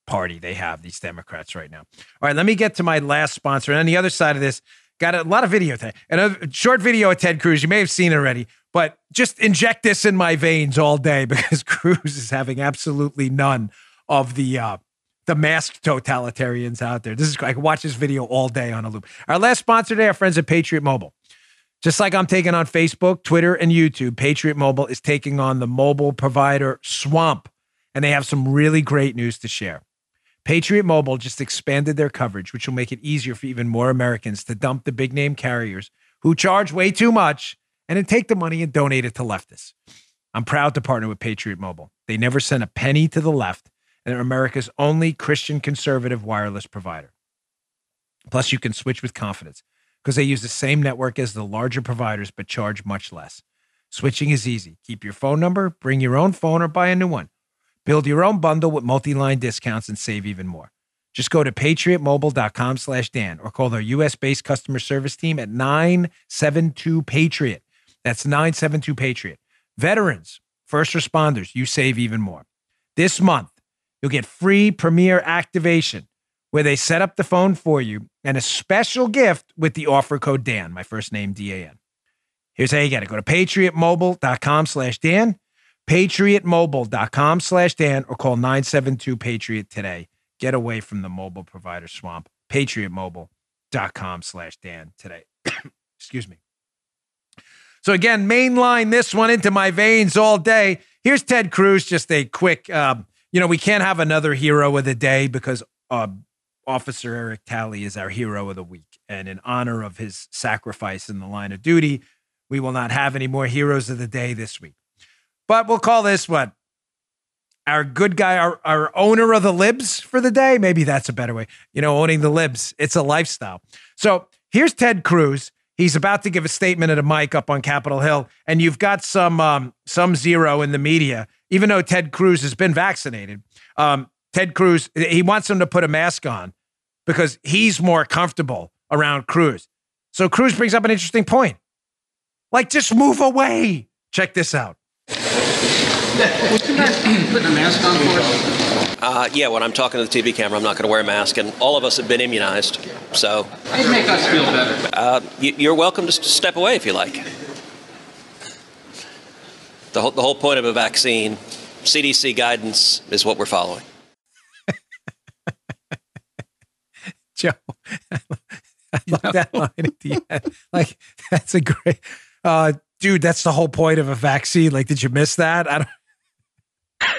Speaker 2: party they have, these Democrats right now. All right, let me get to my last sponsor. And on the other side of this, got a lot of video today. And a short video of Ted Cruz. You may have seen it already. But just inject this in my veins all day because Cruz is having absolutely none of the uh, the masked totalitarians out there. This is I can watch this video all day on a loop. Our last sponsor today, our friends at Patriot Mobile. Just like I'm taking on Facebook, Twitter, and YouTube, Patriot Mobile is taking on the mobile provider Swamp, and they have some really great news to share. Patriot Mobile just expanded their coverage, which will make it easier for even more Americans to dump the big name carriers who charge way too much and then take the money and donate it to leftists. I'm proud to partner with Patriot Mobile. They never sent a penny to the left, and they're America's only Christian conservative wireless provider. Plus, you can switch with confidence. Because they use the same network as the larger providers but charge much less. Switching is easy. Keep your phone number, bring your own phone, or buy a new one. Build your own bundle with multi-line discounts and save even more. Just go to patriotmobile.com slash Dan or call their US-based customer service team at 972-PATRIOT. That's 972-PATRIOT. Veterans, first responders, you save even more. This month, you'll get free Premier activation where they set up the phone for you and a special gift with the offer code Dan, my first name, D-A-N. Here's how you get it. Go to patriotmobile.com slash Dan, patriotmobile.com slash Dan, or call 972-PATRIOT today. Get away from the mobile provider swamp. Patriotmobile.com slash Dan today. Excuse me. So again, mainline this one into my veins all day. Here's Ted Cruz. Just a quick, um, you know, we can't have another hero of the day because uh, Officer Eric Talley is our hero of the week. And in honor of his sacrifice in the line of duty, we will not have any more heroes of the day this week. But we'll call this what? Our good guy, our, our owner of the libs for the day. Maybe that's a better way. You know, owning the libs, it's a lifestyle. So here's Ted Cruz. He's about to give a statement at a mic up on Capitol Hill, and you've got some um, some zero in the media. Even though Ted Cruz has been vaccinated, um, Ted Cruz he wants him to put a mask on because he's more comfortable around Cruz. So Cruz brings up an interesting point. Like, just move away. Check this out.
Speaker 4: Would you mind putting a mask on for us?
Speaker 11: Uh, yeah, when I'm talking to the TV camera, I'm not going to wear a mask, and all of us have been immunized. So
Speaker 4: It'd make us feel better.
Speaker 11: uh, you, you're welcome to step away if you like. The whole, the whole point of a vaccine, CDC guidance, is what we're following.
Speaker 2: Joe, I love that line at the end. Like, that's a great, uh, dude, that's the whole point of a vaccine. Like, did you miss that? I don't.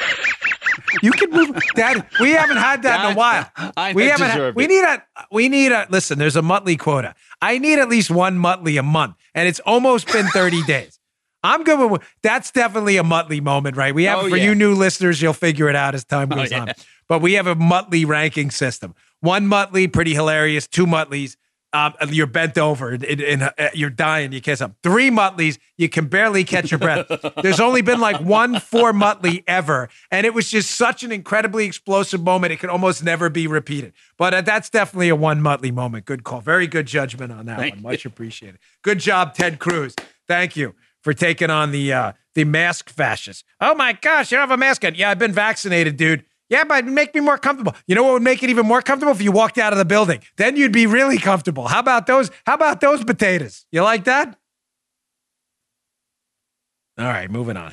Speaker 2: You can move that. We haven't had that in a while.
Speaker 8: I
Speaker 2: we haven't. Had, we need a. We need a. Listen, there's a Muttley quota. I need at least one Muttley a month, and it's almost been 30 days. I'm good with that's definitely a Muttley moment, right? We have
Speaker 8: Oh,
Speaker 2: for
Speaker 8: yeah.
Speaker 2: you new listeners, you'll figure it out as time
Speaker 8: Oh,
Speaker 2: goes
Speaker 8: yeah.
Speaker 2: on. But we have a Muttley ranking system. One Muttley, pretty hilarious. Two Muttleys, um, you're bent over and, and- uh, you're dying. You can't stop. Three Muttleys, you can barely catch your breath. There's only been like one four Muttley ever, and it was just such an incredibly explosive moment. It could almost never be repeated. But uh, that's definitely a one Muttley moment. Good call. Very good judgment on that
Speaker 8: Thank
Speaker 2: one. Much appreciated. Good job, Ted Cruz. Thank you for taking on the uh, the mask fascists. Oh my gosh, you don't have a mask on. Yeah, I've been vaccinated, dude. Yeah, but make me more comfortable. You know what would make it even more comfortable if you walked out of the building? Then you'd be really comfortable. How about those? How about those potatoes? You like that? All right, moving on.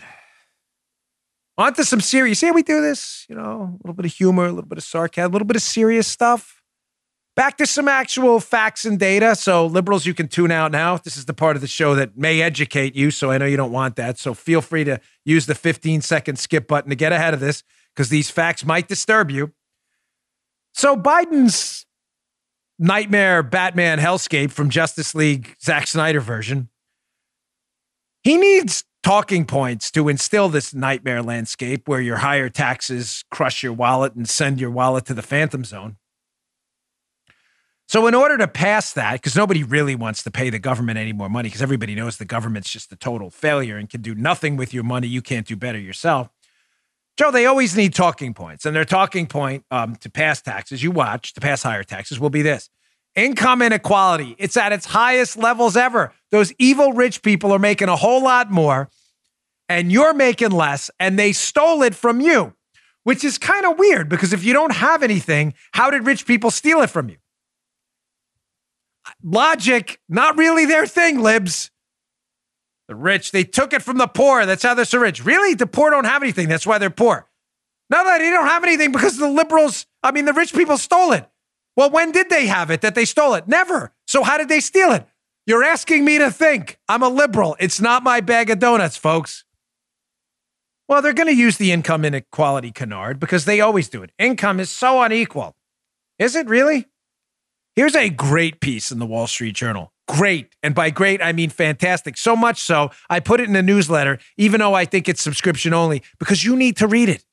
Speaker 2: On to some serious. See how we do this? You know, a little bit of humor, a little bit of sarcasm, a little bit of serious stuff. Back to some actual facts and data. So, liberals, you can tune out now. This is the part of the show that may educate you. So, I know you don't want that. So, feel free to use the 15 second skip button to get ahead of this because these facts might disturb you. So, Biden's nightmare Batman hellscape from Justice League Zack Snyder version, he needs talking points to instill this nightmare landscape where your higher taxes crush your wallet and send your wallet to the phantom zone. So, in order to pass that, because nobody really wants to pay the government any more money, because everybody knows the government's just a total failure and can do nothing with your money, you can't do better yourself. Joe, they always need talking points, and their talking point um, to pass taxes, you watch, to pass higher taxes, will be this income inequality. It's at its highest levels ever. Those evil rich people are making a whole lot more, and you're making less, and they stole it from you, which is kind of weird because if you don't have anything, how did rich people steal it from you? Logic, not really their thing, libs. The rich, they took it from the poor. That's how they're so rich. Really? The poor don't have anything. That's why they're poor. No, no, they don't have anything because the liberals, I mean, the rich people stole it. Well, when did they have it that they stole it? Never. So how did they steal it? You're asking me to think. I'm a liberal. It's not my bag of donuts, folks. Well, they're going to use the income inequality canard because they always do it. Income is so unequal. Is it really? Here's a great piece in the Wall Street Journal. Great. And by great, I mean fantastic. So much so, I put it in a newsletter, even though I think it's subscription only, because you need to read it.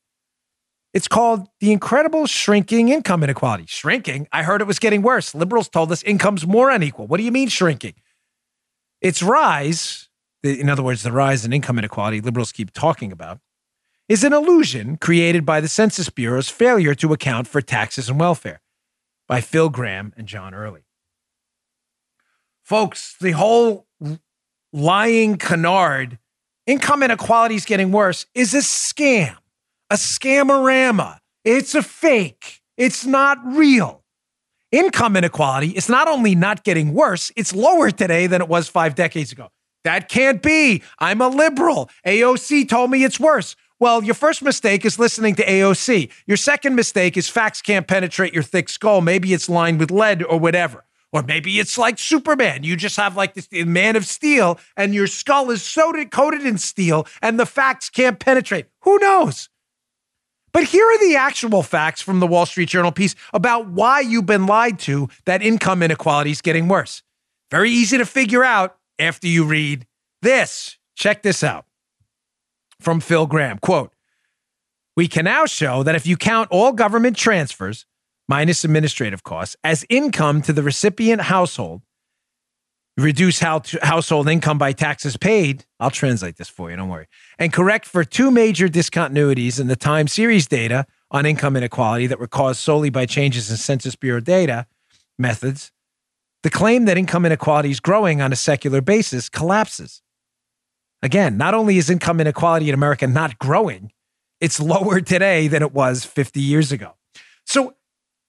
Speaker 2: It's called the incredible shrinking income inequality. Shrinking? I heard it was getting worse. Liberals told us income's more unequal. What do you mean shrinking? Its rise, in other words, the rise in income inequality liberals keep talking about, is an illusion created by the Census Bureau's failure to account for taxes and welfare by Phil Gramm and John Early. Folks, the whole lying canard, income inequality is getting worse, is a scam, a scamorama. It's a fake. It's not real. Income inequality is not only not getting worse, it's lower today than it was five decades ago. That can't be. I'm a liberal. AOC told me it's worse. Well, your first mistake is listening to AOC. Your second mistake is facts can't penetrate your thick skull. Maybe it's lined with lead or whatever. Or maybe it's like Superman. You just have like this man of steel and your skull is so coated in steel and the facts can't penetrate. Who knows? But here are the actual facts from the Wall Street Journal piece about why you've been lied to that income inequality is getting worse. Very easy to figure out after you read this. Check this out from Phil Gramm. Quote, we can now show that if you count all government transfers, minus administrative costs as income to the recipient household, reduce household income by taxes paid. I'll translate this for you, don't worry. And correct for two major discontinuities in the time series data on income inequality that were caused solely by changes in Census Bureau data methods. The claim that income inequality is growing on a secular basis collapses. Again, not only is income inequality in America not growing, it's lower today than it was 50 years ago. So,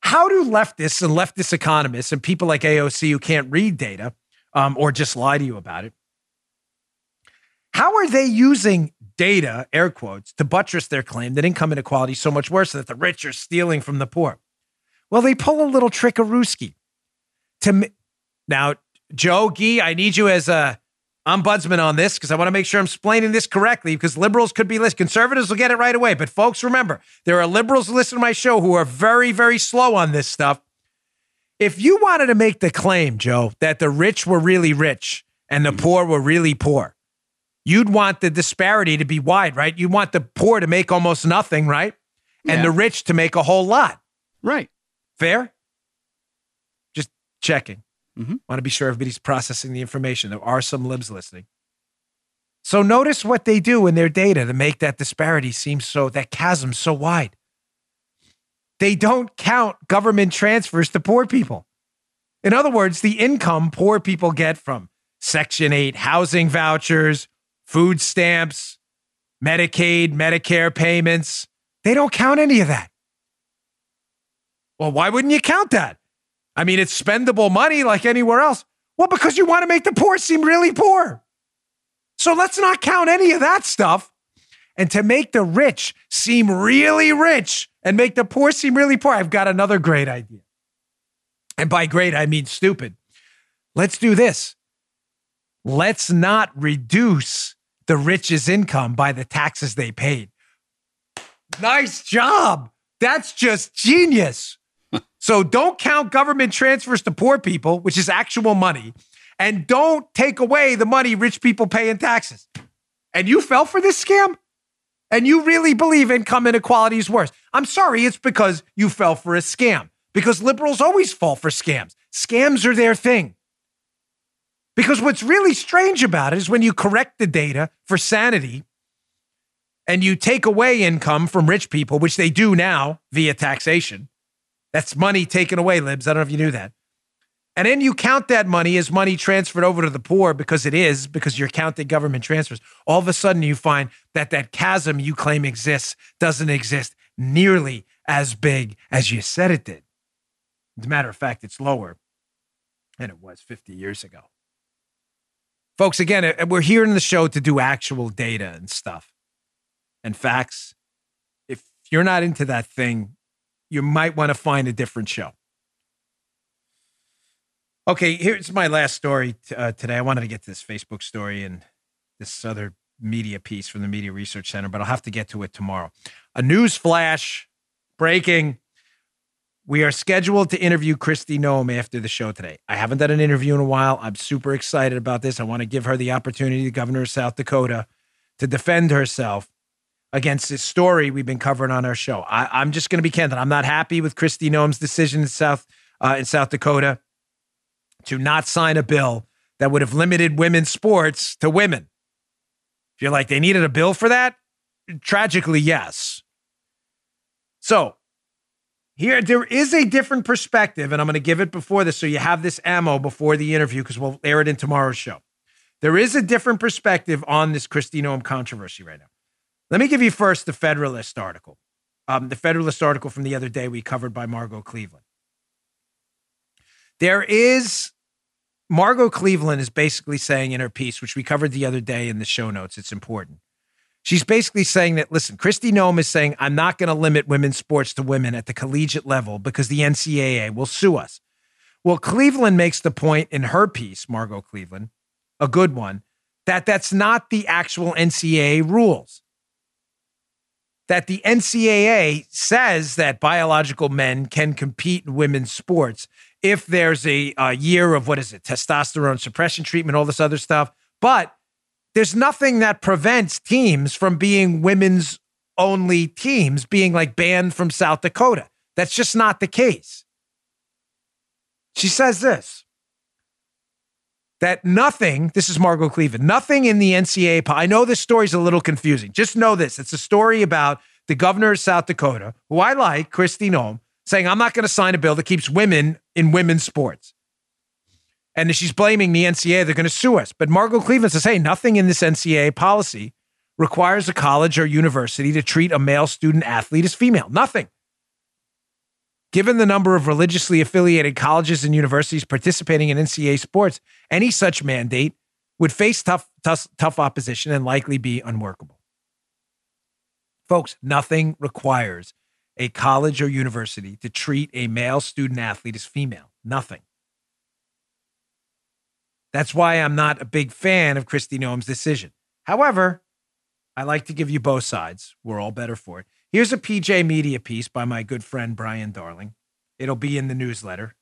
Speaker 2: how do leftists and leftist economists and people like AOC who can't read data um, or just lie to you about it, how are they using data, air quotes, to buttress their claim that income inequality is so much worse that the rich are stealing from the poor? Well, they pull a little trick of Ruski. To now, Joe Gee, I need you as a ombudsman on this because I want to make sure I'm explaining this correctly because liberals could be listening. Conservatives will get it right away. But folks, remember, there are liberals listening to my show who are very, very slow on this stuff. If you wanted to make the claim, Joe, that the rich were really rich and the mm-hmm. poor were really poor, you'd want the disparity to be wide, right? You want the poor to make almost nothing, right? And
Speaker 8: Yeah.
Speaker 2: the rich to make a whole lot.
Speaker 8: Right.
Speaker 2: Fair? Just checking.
Speaker 8: Mhm.
Speaker 2: Want to be sure everybody's processing the information. There are some libs listening. So notice what they do in their data to make that disparity seem so, that chasm so wide. They don't count government transfers to poor people. In other words, the income poor people get from Section 8 housing vouchers, food stamps, Medicaid, Medicare payments, they don't count any of that. Well, why wouldn't you count that? I mean, it's spendable money like anywhere else. Well, because you want to make the poor seem really poor. So let's not count any of that stuff. And to make the rich seem really rich and make the poor seem really poor, I've got another great idea. And by great, I mean stupid. Let's do this. Let's not reduce the rich's income by the taxes they paid. Nice job. That's just genius. So don't count government transfers to poor people, which is actual money, and don't take away the money rich people pay in taxes. And you fell for this scam? And you really believe income inequality is worse? I'm sorry, it's because you fell for a scam. Because liberals always fall for scams. Scams are their thing. Because what's really strange about it is when you correct the data for sanity and you take away income from rich people, which they do now via taxation. That's money taken away, libs. I don't know if you knew that. And then you count that money as money transferred over to the poor because it is, because you're counting government transfers. All of a sudden, you find that that chasm you claim exists doesn't exist nearly as big as you said it did. As a matter of fact, it's lower than it was 50 years ago. Folks, again, uh, we're here in the show to do actual data and stuff and facts. If you're not into that thing, you might want to find a different show. Okay, here's my last story uh, today. I wanted to get to this Facebook story and this other media piece from the Media Research Center, but I'll have to get to it tomorrow. A news flash breaking. We are scheduled to interview Kristi Noem after the show today. I haven't done an interview in a while. I'm super excited about this. I want to give her the opportunity, the governor of South Dakota, to defend herself against this story we've been covering on our show. I, am just going to be candid. I'm not happy with Kristi Noem's decision in South uh, in South Dakota to not sign a bill that would have limited women's sports to women. If you're like they needed a bill for that, tragically, yes. So here, there is a different perspective, and I'm going to give it before this so you have this ammo before the interview because we'll air it in tomorrow's show. There is a different perspective on this Kristi Noem controversy right now. Let me give you first the Federalist article. Um, the Federalist article from the other day we covered by Margot Cleveland. There is Margot Cleveland is basically saying in her piece, which we covered the other day in the show notes, it's important. She's basically saying that, listen, Kristi Noem is saying, I'm not going to limit women's sports to women at the collegiate level because the NCAA will sue us. Well, Cleveland makes the point in her piece, Margot Cleveland, a good one, that that's not the actual NCAA rules. That the NCAA says that biological men can compete in women's sports if there's a, a year of what is it, testosterone suppression treatment, all this other stuff. But there's nothing that prevents teams from being women's only teams being like banned from South Dakota. That's just not the case. She says this that nothing, this is Margot Cleveland, nothing in the NCAA, I know this story's a little confusing. Just know this it's a story about the governor of South Dakota, who I like, Kristi Noem, saying, I'm not going to sign a bill that keeps women in women's sports and she's blaming the NCAA, they're going to sue us. But Margot Cleveland says, hey, nothing in this NCAA policy requires a college or university to treat a male student athlete as female. Nothing. Given the number of religiously affiliated colleges and universities participating in NCAA sports, any such mandate would face tough, tough, tough opposition and likely be unworkable. Folks, nothing requires a college or university to treat a male student athlete as female. Nothing. That's why I'm not a big fan of Kristi Noem's decision. However, I like to give you both sides. We're all better for it. Here's a PJ Media piece by my good friend Brian Darling. It'll be in the newsletter,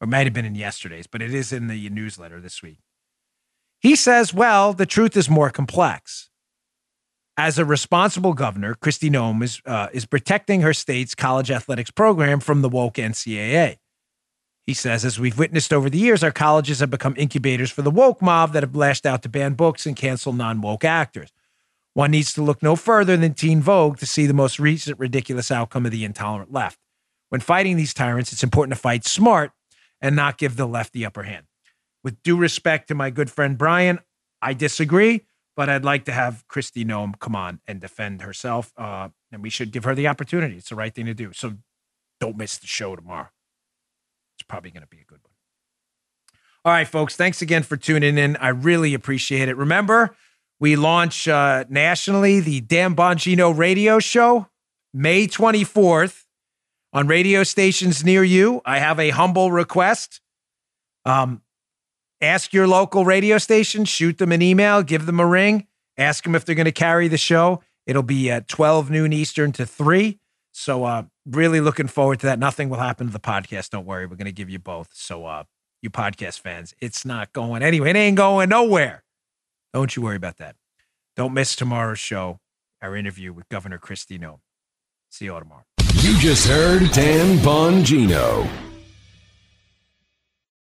Speaker 2: or might have been in yesterday's, but it is in the newsletter this week. He says, well, the truth is more complex. As a responsible governor, Kristi Noem is, uh, is protecting her state's college athletics program from the woke NCAA. He says, as we've witnessed over the years, our colleges have become incubators for the woke mob that have lashed out to ban books and cancel non woke actors. One needs to look no further than Teen Vogue to see the most recent ridiculous outcome of the intolerant left. When fighting these tyrants, it's important to fight smart and not give the left the upper hand. With due respect to my good friend Brian, I disagree, but I'd like to have Kristi Noem come on and defend herself. Uh, and we should give her the opportunity. It's the right thing to do. So don't miss the show tomorrow. It's probably going to be a good one. All right, folks. Thanks again for tuning in. I really appreciate it. Remember, we launch uh, nationally the Dan Bongino radio show May 24th on radio stations near you. I have a humble request. Um, ask your local radio station, shoot them an email, give them a ring, ask them if they're going to carry the show. It'll be at 12 noon Eastern to 3. So uh, really looking forward to that. Nothing will happen to the podcast. Don't worry. We're going to give you both. So uh, you podcast fans, it's not going anywhere. It ain't going nowhere. Don't you worry about that. Don't miss tomorrow's show, our interview with Governor Kristi Noem. See you all tomorrow.
Speaker 1: You just heard Dan Bongino.